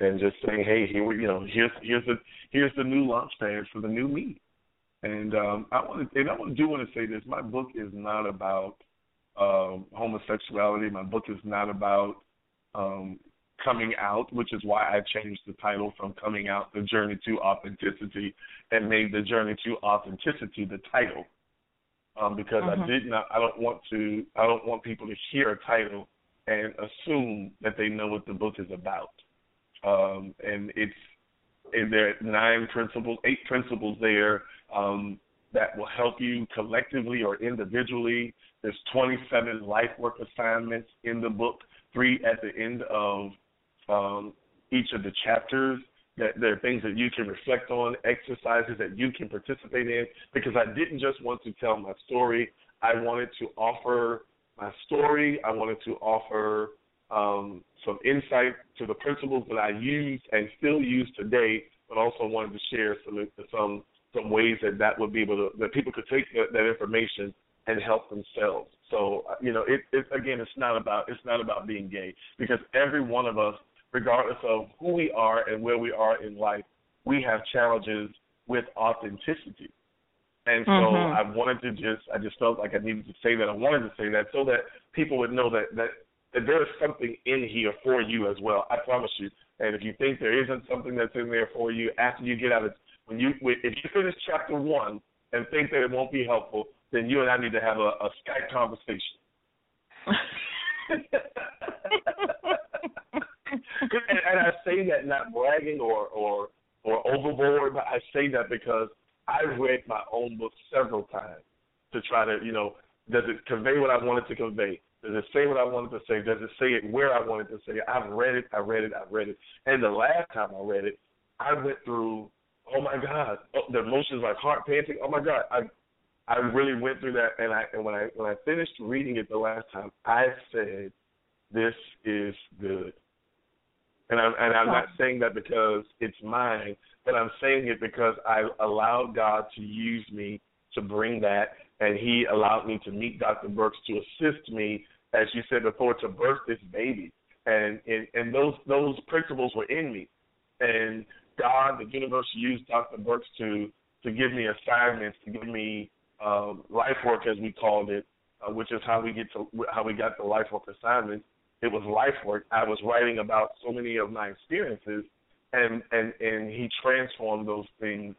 and just saying, hey, here you know, here's here's the here's the new launch pad for the new me. And um, I want to, and I do want to say this: my book is not about um, homosexuality. My book is not about um, coming out, which is why I changed the title from "Coming Out: The Journey to Authenticity" and made "The Journey to Authenticity" the title, um, because I Mhm. did not. I don't want to. I don't want people to hear a title and assume that they know what the book is about. Um, and it's and there are nine principles, eight principles there um, that will help you collectively or individually. There's 27 life work assignments in the book, three at the end of um, each of the chapters. That there are things that you can reflect on, exercises that you can participate in. Because I didn't just want to tell my story, I wanted to offer my story. I wanted to offer um, some insight to the principles that I use and still use today, but also wanted to share some some some ways that that would be able to that people could take that, that information and help themselves. So uh, you know, it, it again, it's not about it's not about being gay because every one of us, regardless of who we are and where we are in life, we have challenges with authenticity. And so Mhm. I wanted to just I just felt like I needed to say that. I wanted to say that so that people would know that that that there is something in here for you as well. I promise you. And if you think there isn't something that's in there for you after you get out of when you if you finish chapter one and think that it won't be helpful, then you and I need to have a, a Skype conversation. and, and I say that not bragging or or or overboard, but I say that because I read my own book several times to try to, you know, does it convey what I wanted to convey? Does it say what I wanted to say? Does it say it where I wanted to say it? I've read it, I read it, I read it. And the last time I read it, I went through, oh my God, oh, the emotions like heart panting. Oh my God, I I really went through that, and I and when I when I finished reading it the last time, I said, this is good. And I'm and I'm not saying that because it's mine, but I'm saying it because I allowed God to use me to bring that, and He allowed me to meet Dr. Burks to assist me as you said before, to birth this baby. And and, and those those principles were in me. And God, the universe used Dr. Burks to to give me assignments, to give me um, life work, as we called it, uh, which is how we get to how we got the life work assignments. It was life work. I was writing about so many of my experiences, and and and he transformed those things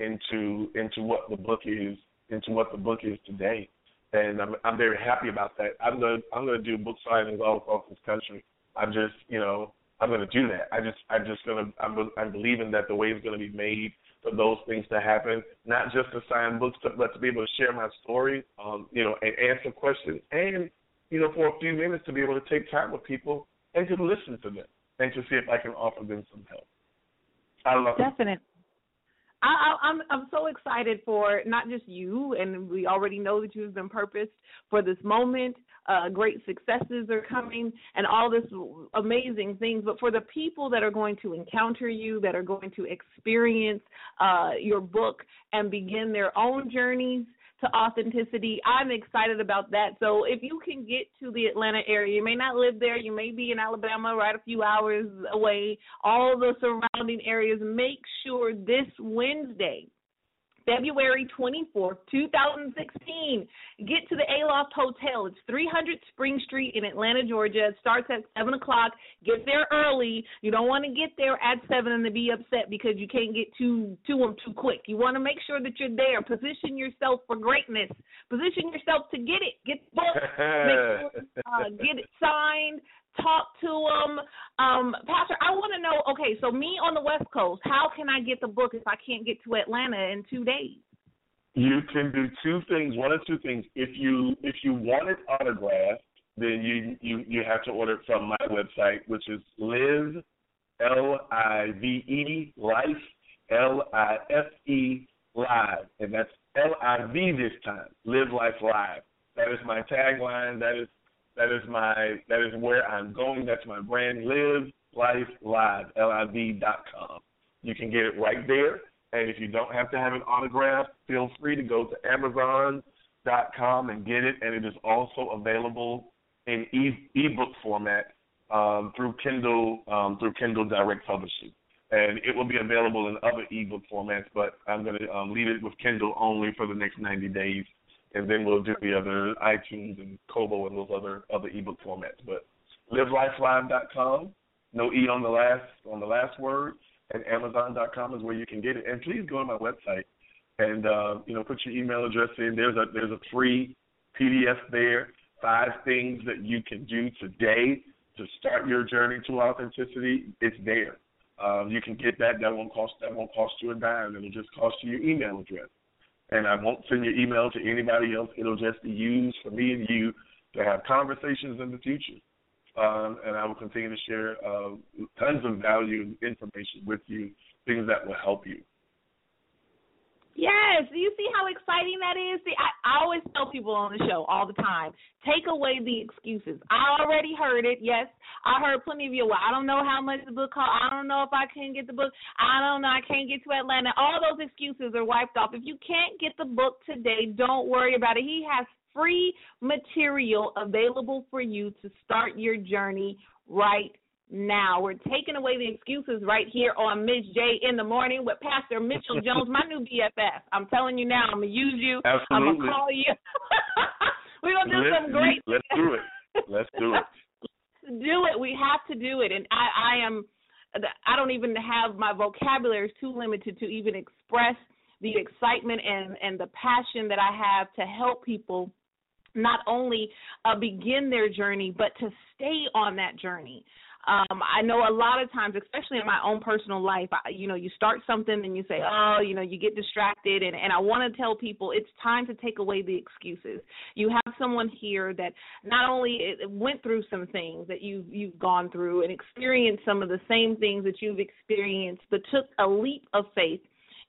into into what the book is into what the book is today. And I'm I'm very happy about that. I'm gonna I'm gonna do book signings all across this country. I'm just you know I'm gonna do that. I just I'm just gonna I'm I'm believing that the way is gonna be made for those things to happen, not just to sign books, but to be able to share my story, um, you know, and answer questions, and you know, for a few minutes to be able to take time with people and to listen to them and to see if I can offer them some help. I love Definitely. I, I, I'm I'm so excited for not just you, and we already know that you've been purposed for this moment. Uh, great successes are coming, and all this amazing things. But for the people that are going to encounter you, that are going to experience uh, your book and begin their own journeys to authenticity. I'm excited about that. So if you can get to the Atlanta area, you may not live there, you may be in Alabama, right a few hours away, all the surrounding areas, make sure this Wednesday February 24th, 2016. Get to the Aloft Hotel. It's 300 Spring Street in Atlanta, Georgia. It starts at 7 o'clock. Get there early. You don't want to get there at 7 and be upset because you can't get to, to them too quick. You want to make sure that you're there. Position yourself for greatness. Position yourself to get it. Get the book. Sure, uh, get it signed talk to them. Um, Pastor, I want to know. Okay, so me on the West Coast, how can I get the book if I can't get to Atlanta in two days? You can do two things. One of two things. If you if you want it autographed, then you you you have to order it from my website, which is live l i v e life l i f e live, and that's l i v this time. Live life live. That is my tagline. That is that is my that is where I'm going. That's my brand. Live Life Live, L-I-V dot com. You can get it right there. And if you don't have to have an autograph, feel free to go to Amazon dot com and get it. And it is also available in e- ebook format um, through Kindle um, through Kindle Direct Publishing. And it will be available in other ebook formats, but I'm going to um, leave it with Kindle only for the next 90 days and then we'll do the other iTunes and Kobo and those other other ebook formats. But livelifelive.com, no e on the last on the last word, and Amazon.com is where you can get it. And please go to my website and uh, you know put your email address in. There's a there's a free PDF there, five things that you can do today to start your journey to authenticity. It's there. Um, you can get that. That won't cost that won't cost you a dime. It'll just cost you your email address and I won't send your email to anybody else. It'll just be used for me and you to have conversations in the future. Um, and I will continue to share uh, tons of value information with you, things that will help you. Yes, Do you see how exciting that is. See, I, I always tell people on the show all the time, take away the excuses. I already heard it. Yes, I heard plenty of you. Well, I don't know how much the book cost. I don't know if I can get the book. I don't know. I can't get to Atlanta. All those excuses are wiped off. If you can't get the book today, don't worry about it. He has free material available for you to start your journey right now. We're taking away the excuses right here on Miss J in the morning with Pastor Mitchell Jones, my new BFF. I'm telling you now, I'm gonna use you. Absolutely. I'm gonna call you. We're gonna do let's, some great. Let's do it. Let's do it. do it. We have to do it, and I, I am. I don't even have my vocabulary is too limited to even express the excitement and and the passion that I have to help people not only uh, begin their journey but to stay on that journey. Um, I know a lot of times, especially in my own personal life, I, you know, you start something and you say, oh, you know, you get distracted, and and I want to tell people it's time to take away the excuses. You have someone here that not only went through some things that you've you've gone through and experienced some of the same things that you've experienced, but took a leap of faith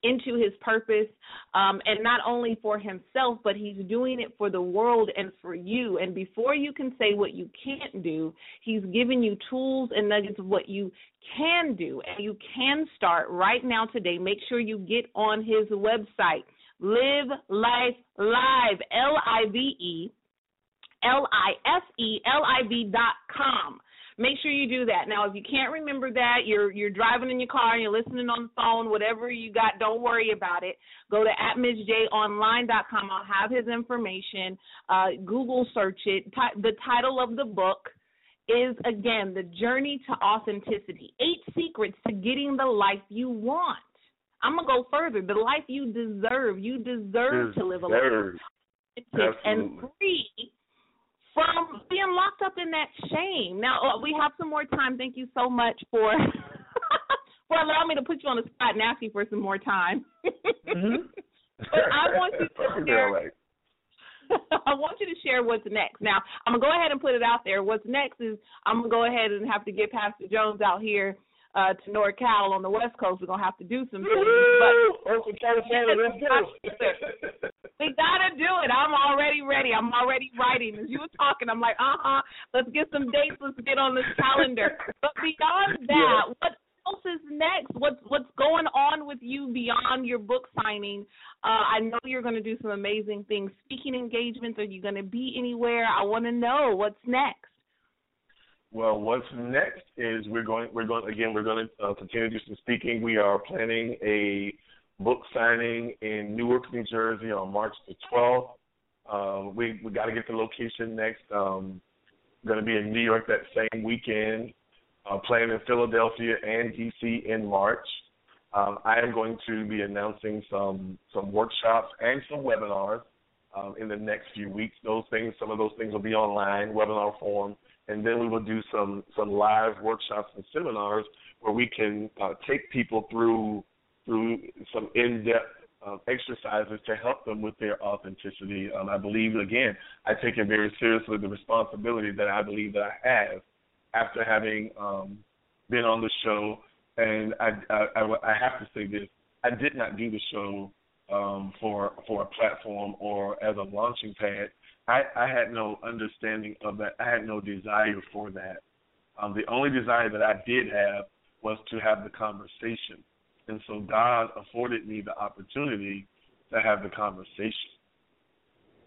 into his purpose, um, and not only for himself, but he's doing it for the world and for you. And before you can say what you can't do, he's giving you tools and nuggets of what you can do, and you can start right now today. Make sure you get on his website, Live Life Live, L I V E L I F E L I V dot com. Make sure you do that. Now, if you can't remember that, you're you're driving in your car and you're listening on the phone, whatever you got, don't worry about it. Go to at com. I'll have his information. Uh, Google search it. T- the title of the book is again the journey to authenticity. Eight secrets to getting the life you want. I'm gonna go further. The life you deserve. You deserve, to live a life and free from being locked up in that shame. Now uh, we have some more time. Thank you so much for for allowing me to put you on the spot and ask you for some more time. mm-hmm. but I want you to share. I want you to share what's next. Now, I'm gonna go ahead and put it out there. What's next is I'm gonna go ahead and have to get Pastor Jones out here uh, to NorCal on the West Coast. We're gonna have to do some things. But we gotta do it. I'm already ready. I'm already writing. As you were talking, I'm like, uh huh. Let's get some dates. Let's get on this calendar. But beyond that, yeah. what else is next? What's what's going on with you beyond your book signing? Uh, I know you're going to do some amazing things. Speaking engagements. Are you going to be anywhere? I want to know what's next. Well, what's next is we're going. We're going again. We're going to uh, continue to do some speaking. We are planning a book signing in Newark, New Jersey, on March the 12th. Um, we we got to get the location next. Um, going to be in New York that same weekend. Uh, playing in Philadelphia and DC in March. Um, I am going to be announcing some some workshops and some webinars um, in the next few weeks. Those things, some of those things will be online, webinar form and then we will do some some live workshops and seminars where we can uh, take people through through some in-depth uh, exercises to help them with their authenticity. Um, I believe again, I take it very seriously the responsibility that I believe that I have after having um, been on the show, and I, I, I, have to say this: I did not do the show um, for for a platform or as a launching pad. I, I had no understanding of that. I had no desire for that. Um, the only desire that I did have was to have the conversation, and so God afforded me the opportunity to have the conversation,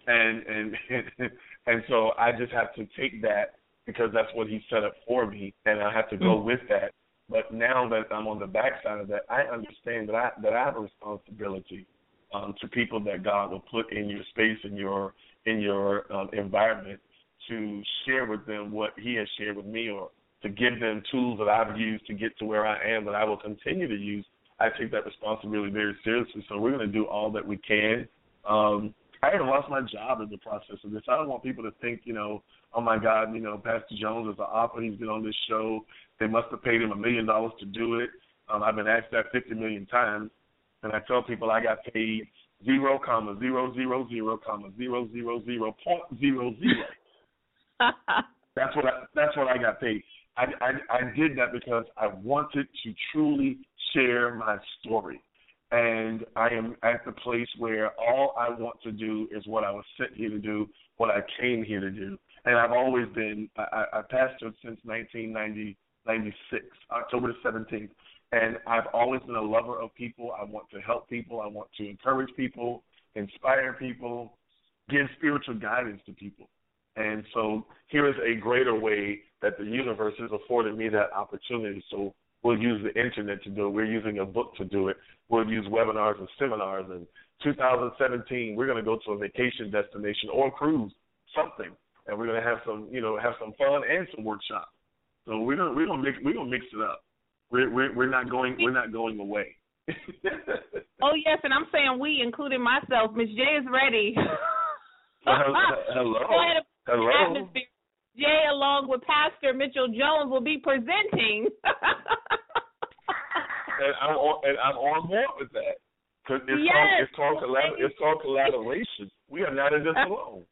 and and and so I just have to take that because that's what He set up for me, and I have to go mm-hmm. with that. But now that I'm on the backside of that, I understand that I that I have a responsibility um, to people that God will put in your space in your in your um, environment to share with them what He has shared with me, or to give them tools that I've used to get to where I am that I will continue to use. I take that responsibility very seriously. So we're going to do all that we can. Um, I even lost my job in the process of this. I don't want people to think, you know, oh my God, you know, Pastor Jones is an author. He's been on this show. They must have paid him a million dollars to do it. Um, I've been asked that 50 million times, and I tell people I got paid zero comma zero zero zero comma zero zero zero point zero zero. that's what I, that's what I got paid. I, I I did that because I wanted to truly share my story, and I am at the place where all I want to do is what I was sent here to do, what I came here to do, and I've always been I, I pastored since 1990, 96, October the 17th. And I've always been a lover of people. I want to help people. I want to encourage people, inspire people, give spiritual guidance to people. And so here is a greater way that the universe has afforded me that opportunity. So we'll use the internet to do it. We're using a book to do it. We'll use webinars and seminars. And 2017, we're going to go to a vacation destination or a cruise, something, and we're going to have some, you know, have some fun and some workshops. So we're gonna we're gonna mix we're gonna mix it up. We're we're, we're not going we're not going away. oh yes, and I'm saying we, including myself. Ms. J is ready. hello. Go ahead hello. Atmosphere. Jay, along with Pastor Mitchell Jones, will be presenting. and I'm on, and I'm on board with that because it's yes. called it's called it's called collaboration. We are not in this uh, alone.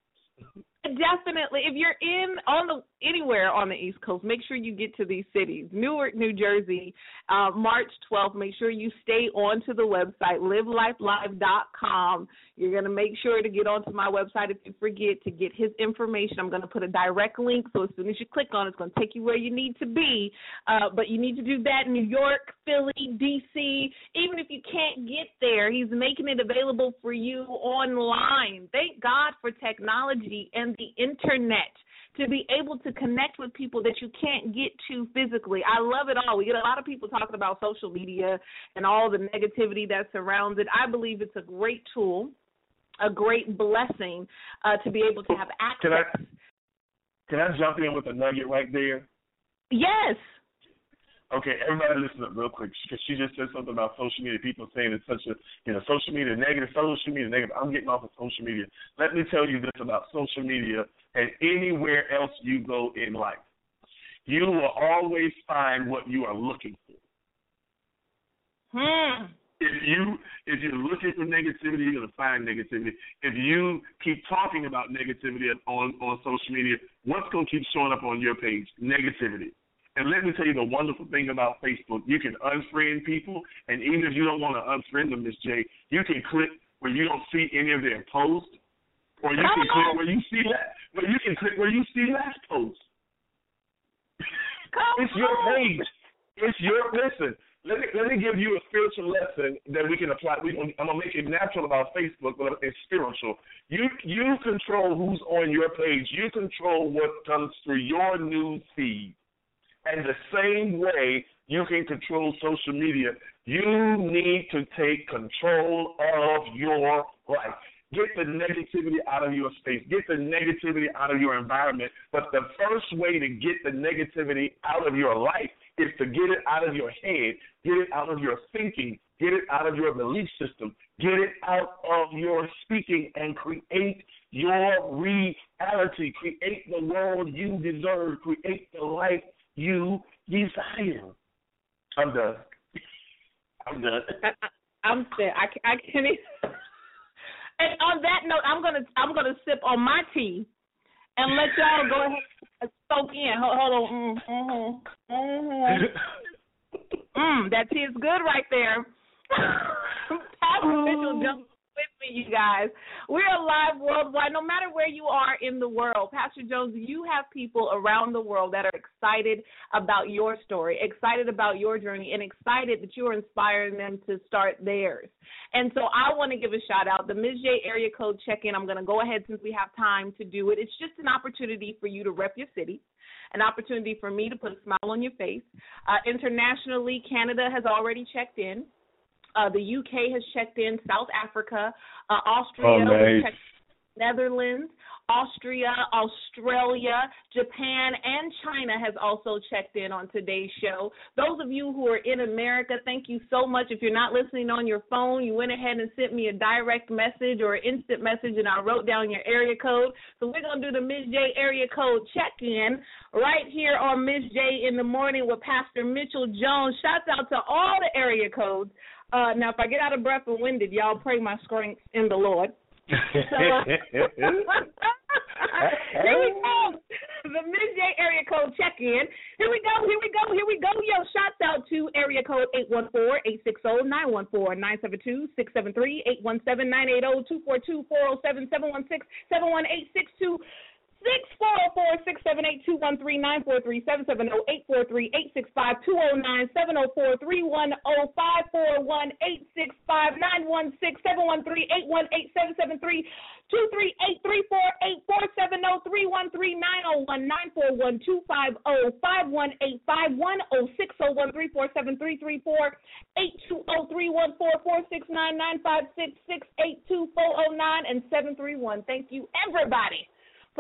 Definitely. If you're in on the anywhere on the East Coast, make sure you get to these cities. Newark, New Jersey, uh, March 12th. Make sure you stay onto the website, livelifelive.com. You're going to make sure to get onto my website if you forget to get his information. I'm going to put a direct link, so as soon as you click on it, it's going to take you where you need to be. Uh, but you need to do that in New York, Philly, D.C. Even if you can't get there, he's making it available for you online. Thank God for technology and the internet to be able to connect with people that you can't get to physically. I love it all. We get a lot of people talking about social media and all the negativity that surrounds it. I believe it's a great tool, a great blessing uh, to be able to have access. Can I can I jump in with a nugget right there? Yes. Okay, everybody listen up real quick because she just said something about social media. People saying it's such a, you know, social media negative, social media negative. I'm getting off of social media. Let me tell you this about social media and anywhere else you go in life. You will always find what you are looking for. Hmm. If you if you're looking for negativity, you're gonna find negativity. If you keep talking about negativity on on social media, what's gonna keep showing up on your page? Negativity. And let me tell you the wonderful thing about Facebook. You can unfriend people, and even if you don't want to unfriend them, Ms. J, you can click where you don't see any of their posts, or you can click where you see that, where you can click where you see last post. it's your page. It's your listen. Let me let me give you a spiritual lesson that we can apply. We, I'm gonna make it natural about Facebook, but it's spiritual. You you control who's on your page. You control what comes through your news feed. And the same way you can control social media, you need to take control of your life. Get the negativity out of your space. Get the negativity out of your environment. But the first way to get the negativity out of your life is to get it out of your head, get it out of your thinking, get it out of your belief system, get it out of your speaking, and create your reality. Create the world you deserve. Create the life you desire. I'm done. I'm done. I'm sick. I, I can't. Even. And on that note, I'm gonna I'm gonna sip on my tea and let y'all go ahead and soak in. Hold, hold on. Mm-hmm. Mm-hmm. mm, that tea is good right there. Pastor Mitchell jump you guys. We're live worldwide, no matter where you are in the world. Pastor Jones, you have people around the world that are excited about your story, excited about your journey, and excited that you are inspiring them to start theirs. And so I want to give a shout out. The Ms. J area code check in, I'm going to go ahead since we have time to do it. It's just an opportunity for you to rep your city an opportunity for me to put a smile on your face. Uh, internationally, Canada has already checked in. Uh, the UK has checked in, South Africa, uh, Austria, oh, nice. Netherlands, Austria, Australia, Japan, and China has also checked in on today's show. Those of you who are in America, thank you so much. If you're not listening on your phone, you went ahead and sent me a direct message or an instant message, and I wrote down your area code. So we're going to do the Ms. J area code check in right here on Ms. J in the morning with Pastor Mitchell Jones. Shouts out to all the area codes. Uh, now, if I get out of breath and winded, y'all pray my strength in the Lord. So, uh, here we go. The. J area code check in. Here we go. Here we go. Here we go. Yo, shouts out to area code 814-860-914-972-673-817-980-242-407-716-718-62 Six four zero four six seven eight two one three oh, oh, nine four three seven seven zero eight four three eight six five two zero nine seven zero four three one zero five four one eight six five nine one six seven one three eight one eight seven seven three two three eight three four eight four seven zero three one three nine zero one nine four one two five zero five one eight five one zero six zero one three four seven three three four eight two zero three one four four six nine nine five six six eight two four zero nine and seven three one. Thank you everybody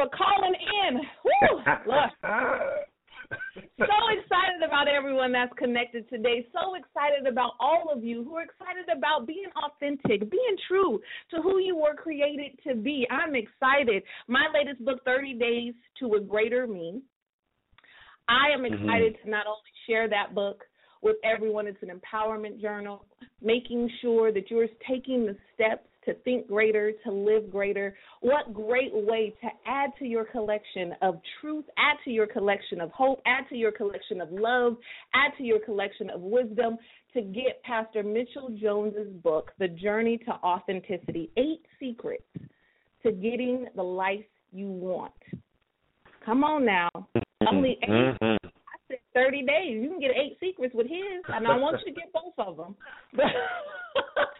for calling in. Woo, so excited about everyone that's connected today. So excited about all of you who are excited about being authentic, being true to who you were created to be. I'm excited. My latest book, 30 Days to a Greater Me. I am excited mm-hmm. to not only share that book with everyone, it's an empowerment journal, making sure that you're taking the steps to think greater, to live greater. What great way to add to your collection of truth, add to your collection of hope, add to your collection of love, add to your collection of wisdom to get Pastor Mitchell Jones's book, The Journey to Authenticity: Eight Secrets to Getting the Life You Want. Come on now. Only 8 Mm-hmm. I said 30 days. You can get eight secrets with his, and I want you to get both of them.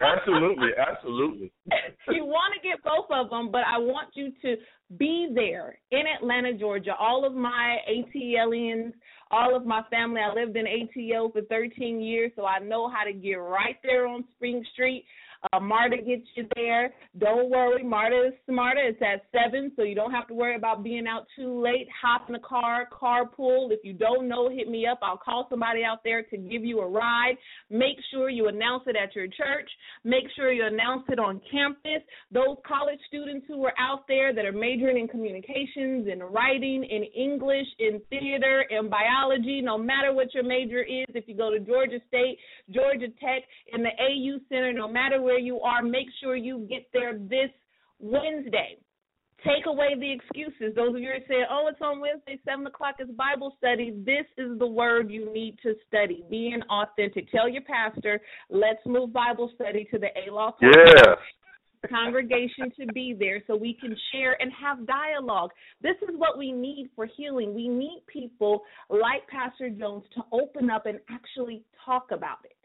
Absolutely, absolutely. you want to get both of them, but I want you to be there in Atlanta, Georgia. All of my ATLians, all of my family. I lived in ATL for 13 years, so I know how to get right there on Spring Street. Uh, Marta gets you there. Don't worry, Marta is smarter. It's at seven, so you don't have to worry about being out too late. Hop in the car, carpool. If you don't know, hit me up. I'll call somebody out there to give you a ride. Make sure you announce it at your church. Make sure you announce it on campus. Those college students who are out there that are majoring in communications, in writing, in English, in theater, in biology, no matter what your major is, if you go to Georgia State, Georgia Tech, in the AU Center, no matter where you are, make sure you get there this Wednesday. Take away the excuses. Those of you who say, oh, it's on Wednesday, 7 o'clock is Bible study. This is the word you need to study. Being authentic. Tell your pastor, let's move Bible study to the A-Law Yeah. congregation to be there so we can share and have dialogue. This is what we need for healing. We need people like Pastor Jones to open up and actually talk about it.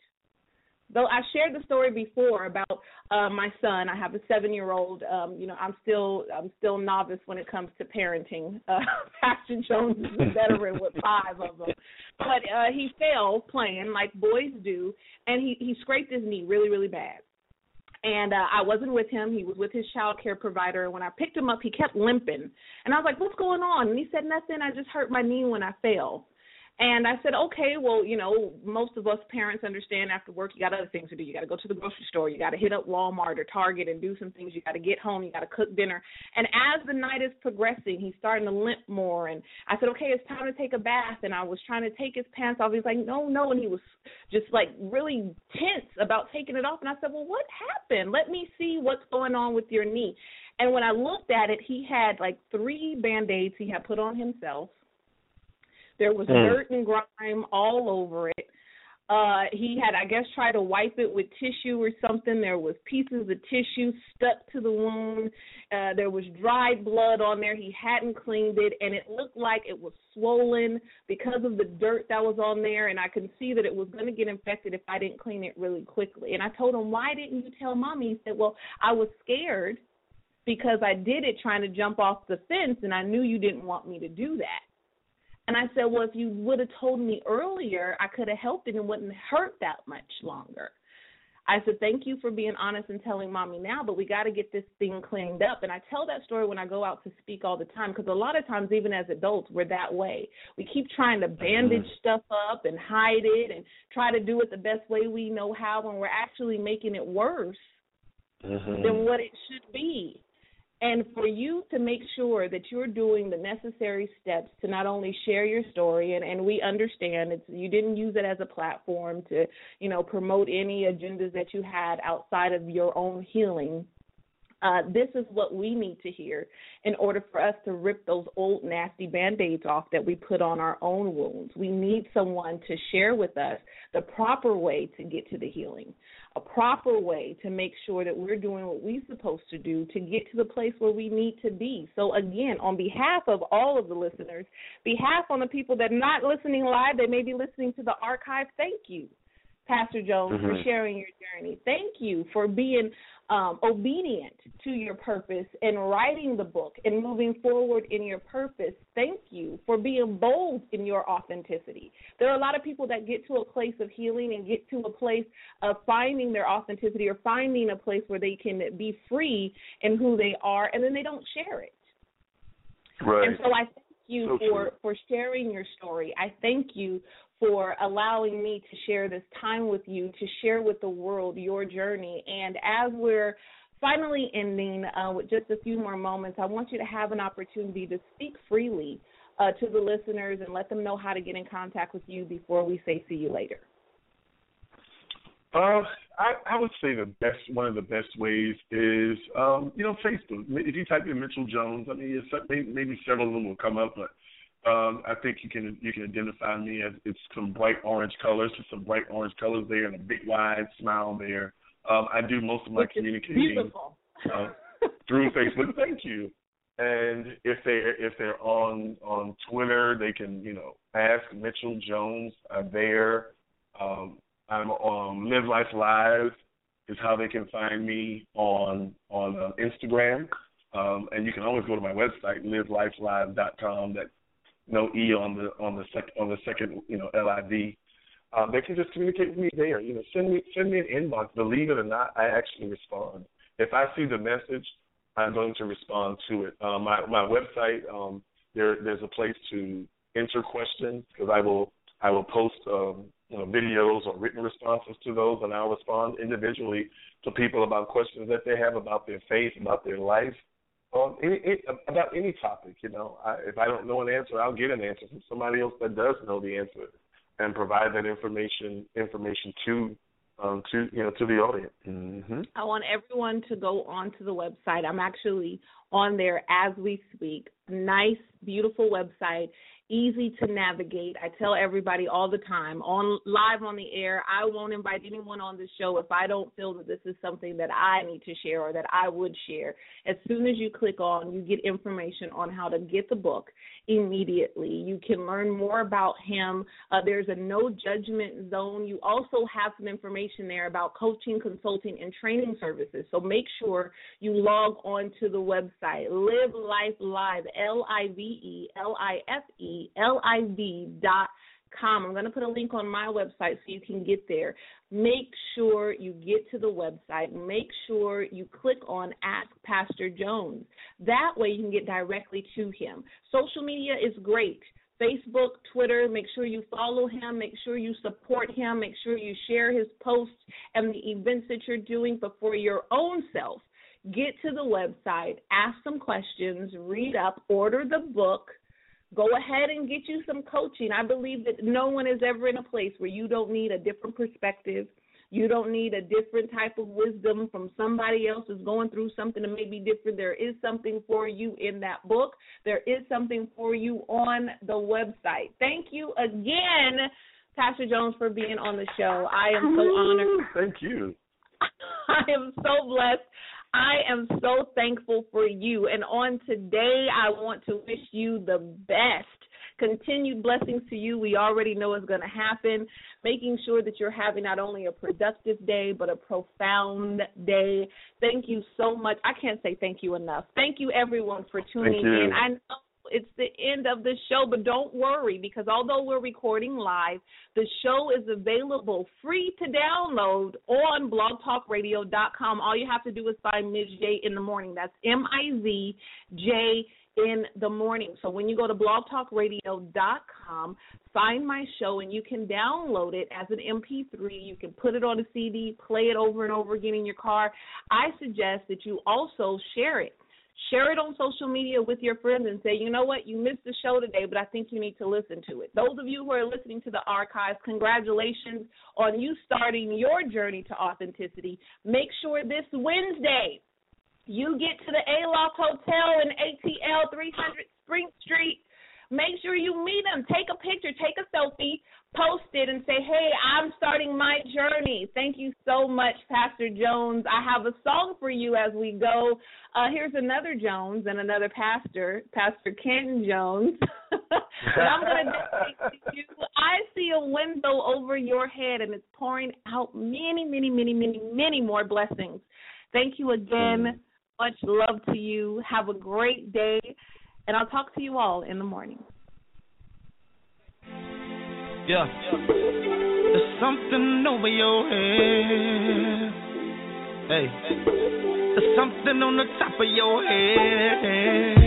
Though I shared the story before about uh, my son, I have a seven-year-old. Um, you know, I'm still I'm still novice when it comes to parenting. Uh, Pastor Jones is a veteran with five of them, but uh, he fell playing like boys do, and he he scraped his knee really really bad and uh, I wasn't with him. He was with his child care provider. And when I picked him up, he kept limping. And I was like, "What's going on?" And he said, "Nothing. I just hurt my knee when I fell." And I said, "Okay, well, you know, most of us parents understand after work you got other things to do. You got to go to the grocery store. You got to hit up Walmart or Target and do some things. You got to get home. You got to cook dinner." And as the night is progressing, he's starting to limp more. And I said, "Okay, it's time to take a bath." And I was trying to take his pants off. He's like, "No, no," and he was just like really tense about taking it off. And I said, "Well, what happened? Let me see what's going on with your knee." And when I looked at it, he had like three band aids he had put on himself. There was Hmm. dirt and grime all over it. Uh he had I guess tried to wipe it with tissue or something. There was pieces of tissue stuck to the wound. Uh there was dried blood on there. He hadn't cleaned it and it looked like it was swollen because of the dirt that was on there and I could see that it was going to get infected if I didn't clean it really quickly. And I told him, "Why didn't you tell mommy?" He said, "Well, I was scared because I did it trying to jump off the fence and I knew you didn't want me to do that." And I said, Well, if you would have told me earlier, I could have helped it and wouldn't hurt that much longer. I said, Thank you for being honest and telling mommy now, but we got to get this thing cleaned up. And I tell that story when I go out to speak all the time because a lot of times, even as adults, we're that way. We keep trying to bandage stuff up and hide it and try to do it the best way we know how when we're actually making it worse Mm-hmm. than what it should be. And for you to make sure that you're doing the necessary steps to not only share your story and, and we understand it's you didn't use it as a platform to, you know, promote any agendas that you had outside of your own healing. Uh, this is what we need to hear in order for us to rip those old nasty band-aids off that we put on our own wounds. We need someone to share with us the proper way to get to the healing a proper way to make sure that we're doing what we're supposed to do to get to the place where we need to be. So again, on behalf of all of the listeners, behalf on the people that are not listening live, they may be listening to the archive, thank you. Pastor Jones, for Mhm. sharing your journey. Thank you for being um, obedient to your purpose and writing the book and moving forward in your purpose. Thank you for being bold in your authenticity. There are a lot of people that get to a place of healing and get to a place of finding their authenticity or finding a place where they can be free in who they are, and then they don't share it. Right. And so I thank you So for for sharing your story. I thank you for allowing me to share this time with you, to share with the world your journey. And as we're finally ending uh, with just a few more moments, I want you to have an opportunity to speak freely uh, to the listeners and let them know how to get in contact with you before we say see you later. Uh, I, I would say the best, one of the best ways is, um, you know, Facebook. If you type in Mitchell Jones, I mean, maybe, several of them will come up, but um, I think you can you can identify me as it's some bright orange colors, just some bright orange colors there, and a big wide smile there. Um, I do most of my Which communicating uh, through Facebook. Thank you. And if they if they're on on Twitter, they can you know ask Mitchell Jones. I'm there. Um, I'm on Live Life Live is how they can find me on on uh, Instagram. Um, and you can always go to my website livelifelive.com. That no e on the on the sec on the second you know L I V. Um, they can just communicate with me there. You know, send me send me an inbox. Believe it or not, I actually respond. If I see the message, I'm going to respond to it. Um, my my website, um, there there's a place to enter questions because I will I will post um, you know videos or written responses to those, and I'll respond individually to people about questions that they have about their faith, about their life, um, any, any, about any topic. You know, I, if I don't know an answer, I'll get an answer from somebody else that does know the answer, and provide that information information to um, to you know to the audience. Mm-hmm. I want everyone to go onto the website. I'm actually on there as we speak. Nice, beautiful website easy to navigate. I tell everybody all the time on live on the air, I won't invite anyone on the show if I don't feel that this is something that I need to share or that I would share. As soon as you click on, you get information on how to get the book immediately. You can learn more about him. Uh, there's a no judgment zone. You also have some information there about coaching, consulting, and training services. So make sure you log on to the website, Live Life Live, L I V E L I F E L I V dot com. I'm going to put a link on my website so you can get there. Make sure you get to the website. Make sure you click on Ask Pastor Jones. That way you can get directly to him. Social media is great. Facebook, Twitter, make sure you follow him, make sure you support him, make sure you share his posts and the events that you're doing, but for your own self, get to the website, ask some questions, read up, order the book, Go ahead and get you some coaching. I believe that no one is ever in a place where you don't need a different perspective. You don't need a different type of wisdom from somebody else who's going through something that may be different. There is something for you in that book. There is something for you on the website. Thank you again, Pastor Jones, for being on the show. I am so mm-hmm. honored. Thank you. I am so blessed. I am so thankful for you. And on today, I want to wish you the best. Continued blessings to you. We already know it's going to happen. Making sure that you're having not only a productive day, but a profound day. Thank you so much. I can't say thank you enough. Thank you, everyone, for tuning in. I know it's the end of the show, but don't worry because although we're recording live, the show is available free to download on blogtalkradio.com. All you have to do is find Ms. J in the morning. That's M I Z J in the morning. So when you go to blogtalkradio.com, find my show and you can download it as an MP3. You can put it on a CD, play it over and over again in your car. I suggest that you also share it Share it on social media with your friends and say, you know what, you missed the show today, but I think you need to listen to it. Those of you who are listening to the archives, congratulations on you starting your journey to authenticity. Make sure this Wednesday you get to the Aloft Hotel in ATL 300 Spring Street. Make sure you meet them. Take a picture, take a selfie, post it and say, hey, I'm starting my journey. Thank you so much, Pastor Jones. I have a song for you as we go. Uh, here's another Jones and another pastor, Pastor Ken Jones. and I'm going to you. I see a window over your head and it's pouring out many, many, many, many, many more blessings. Thank you again. Much love to you. Have a great day. And I'll talk to you all in the morning. Yeah. There's something over your head. Hey. There's something on the top of your head.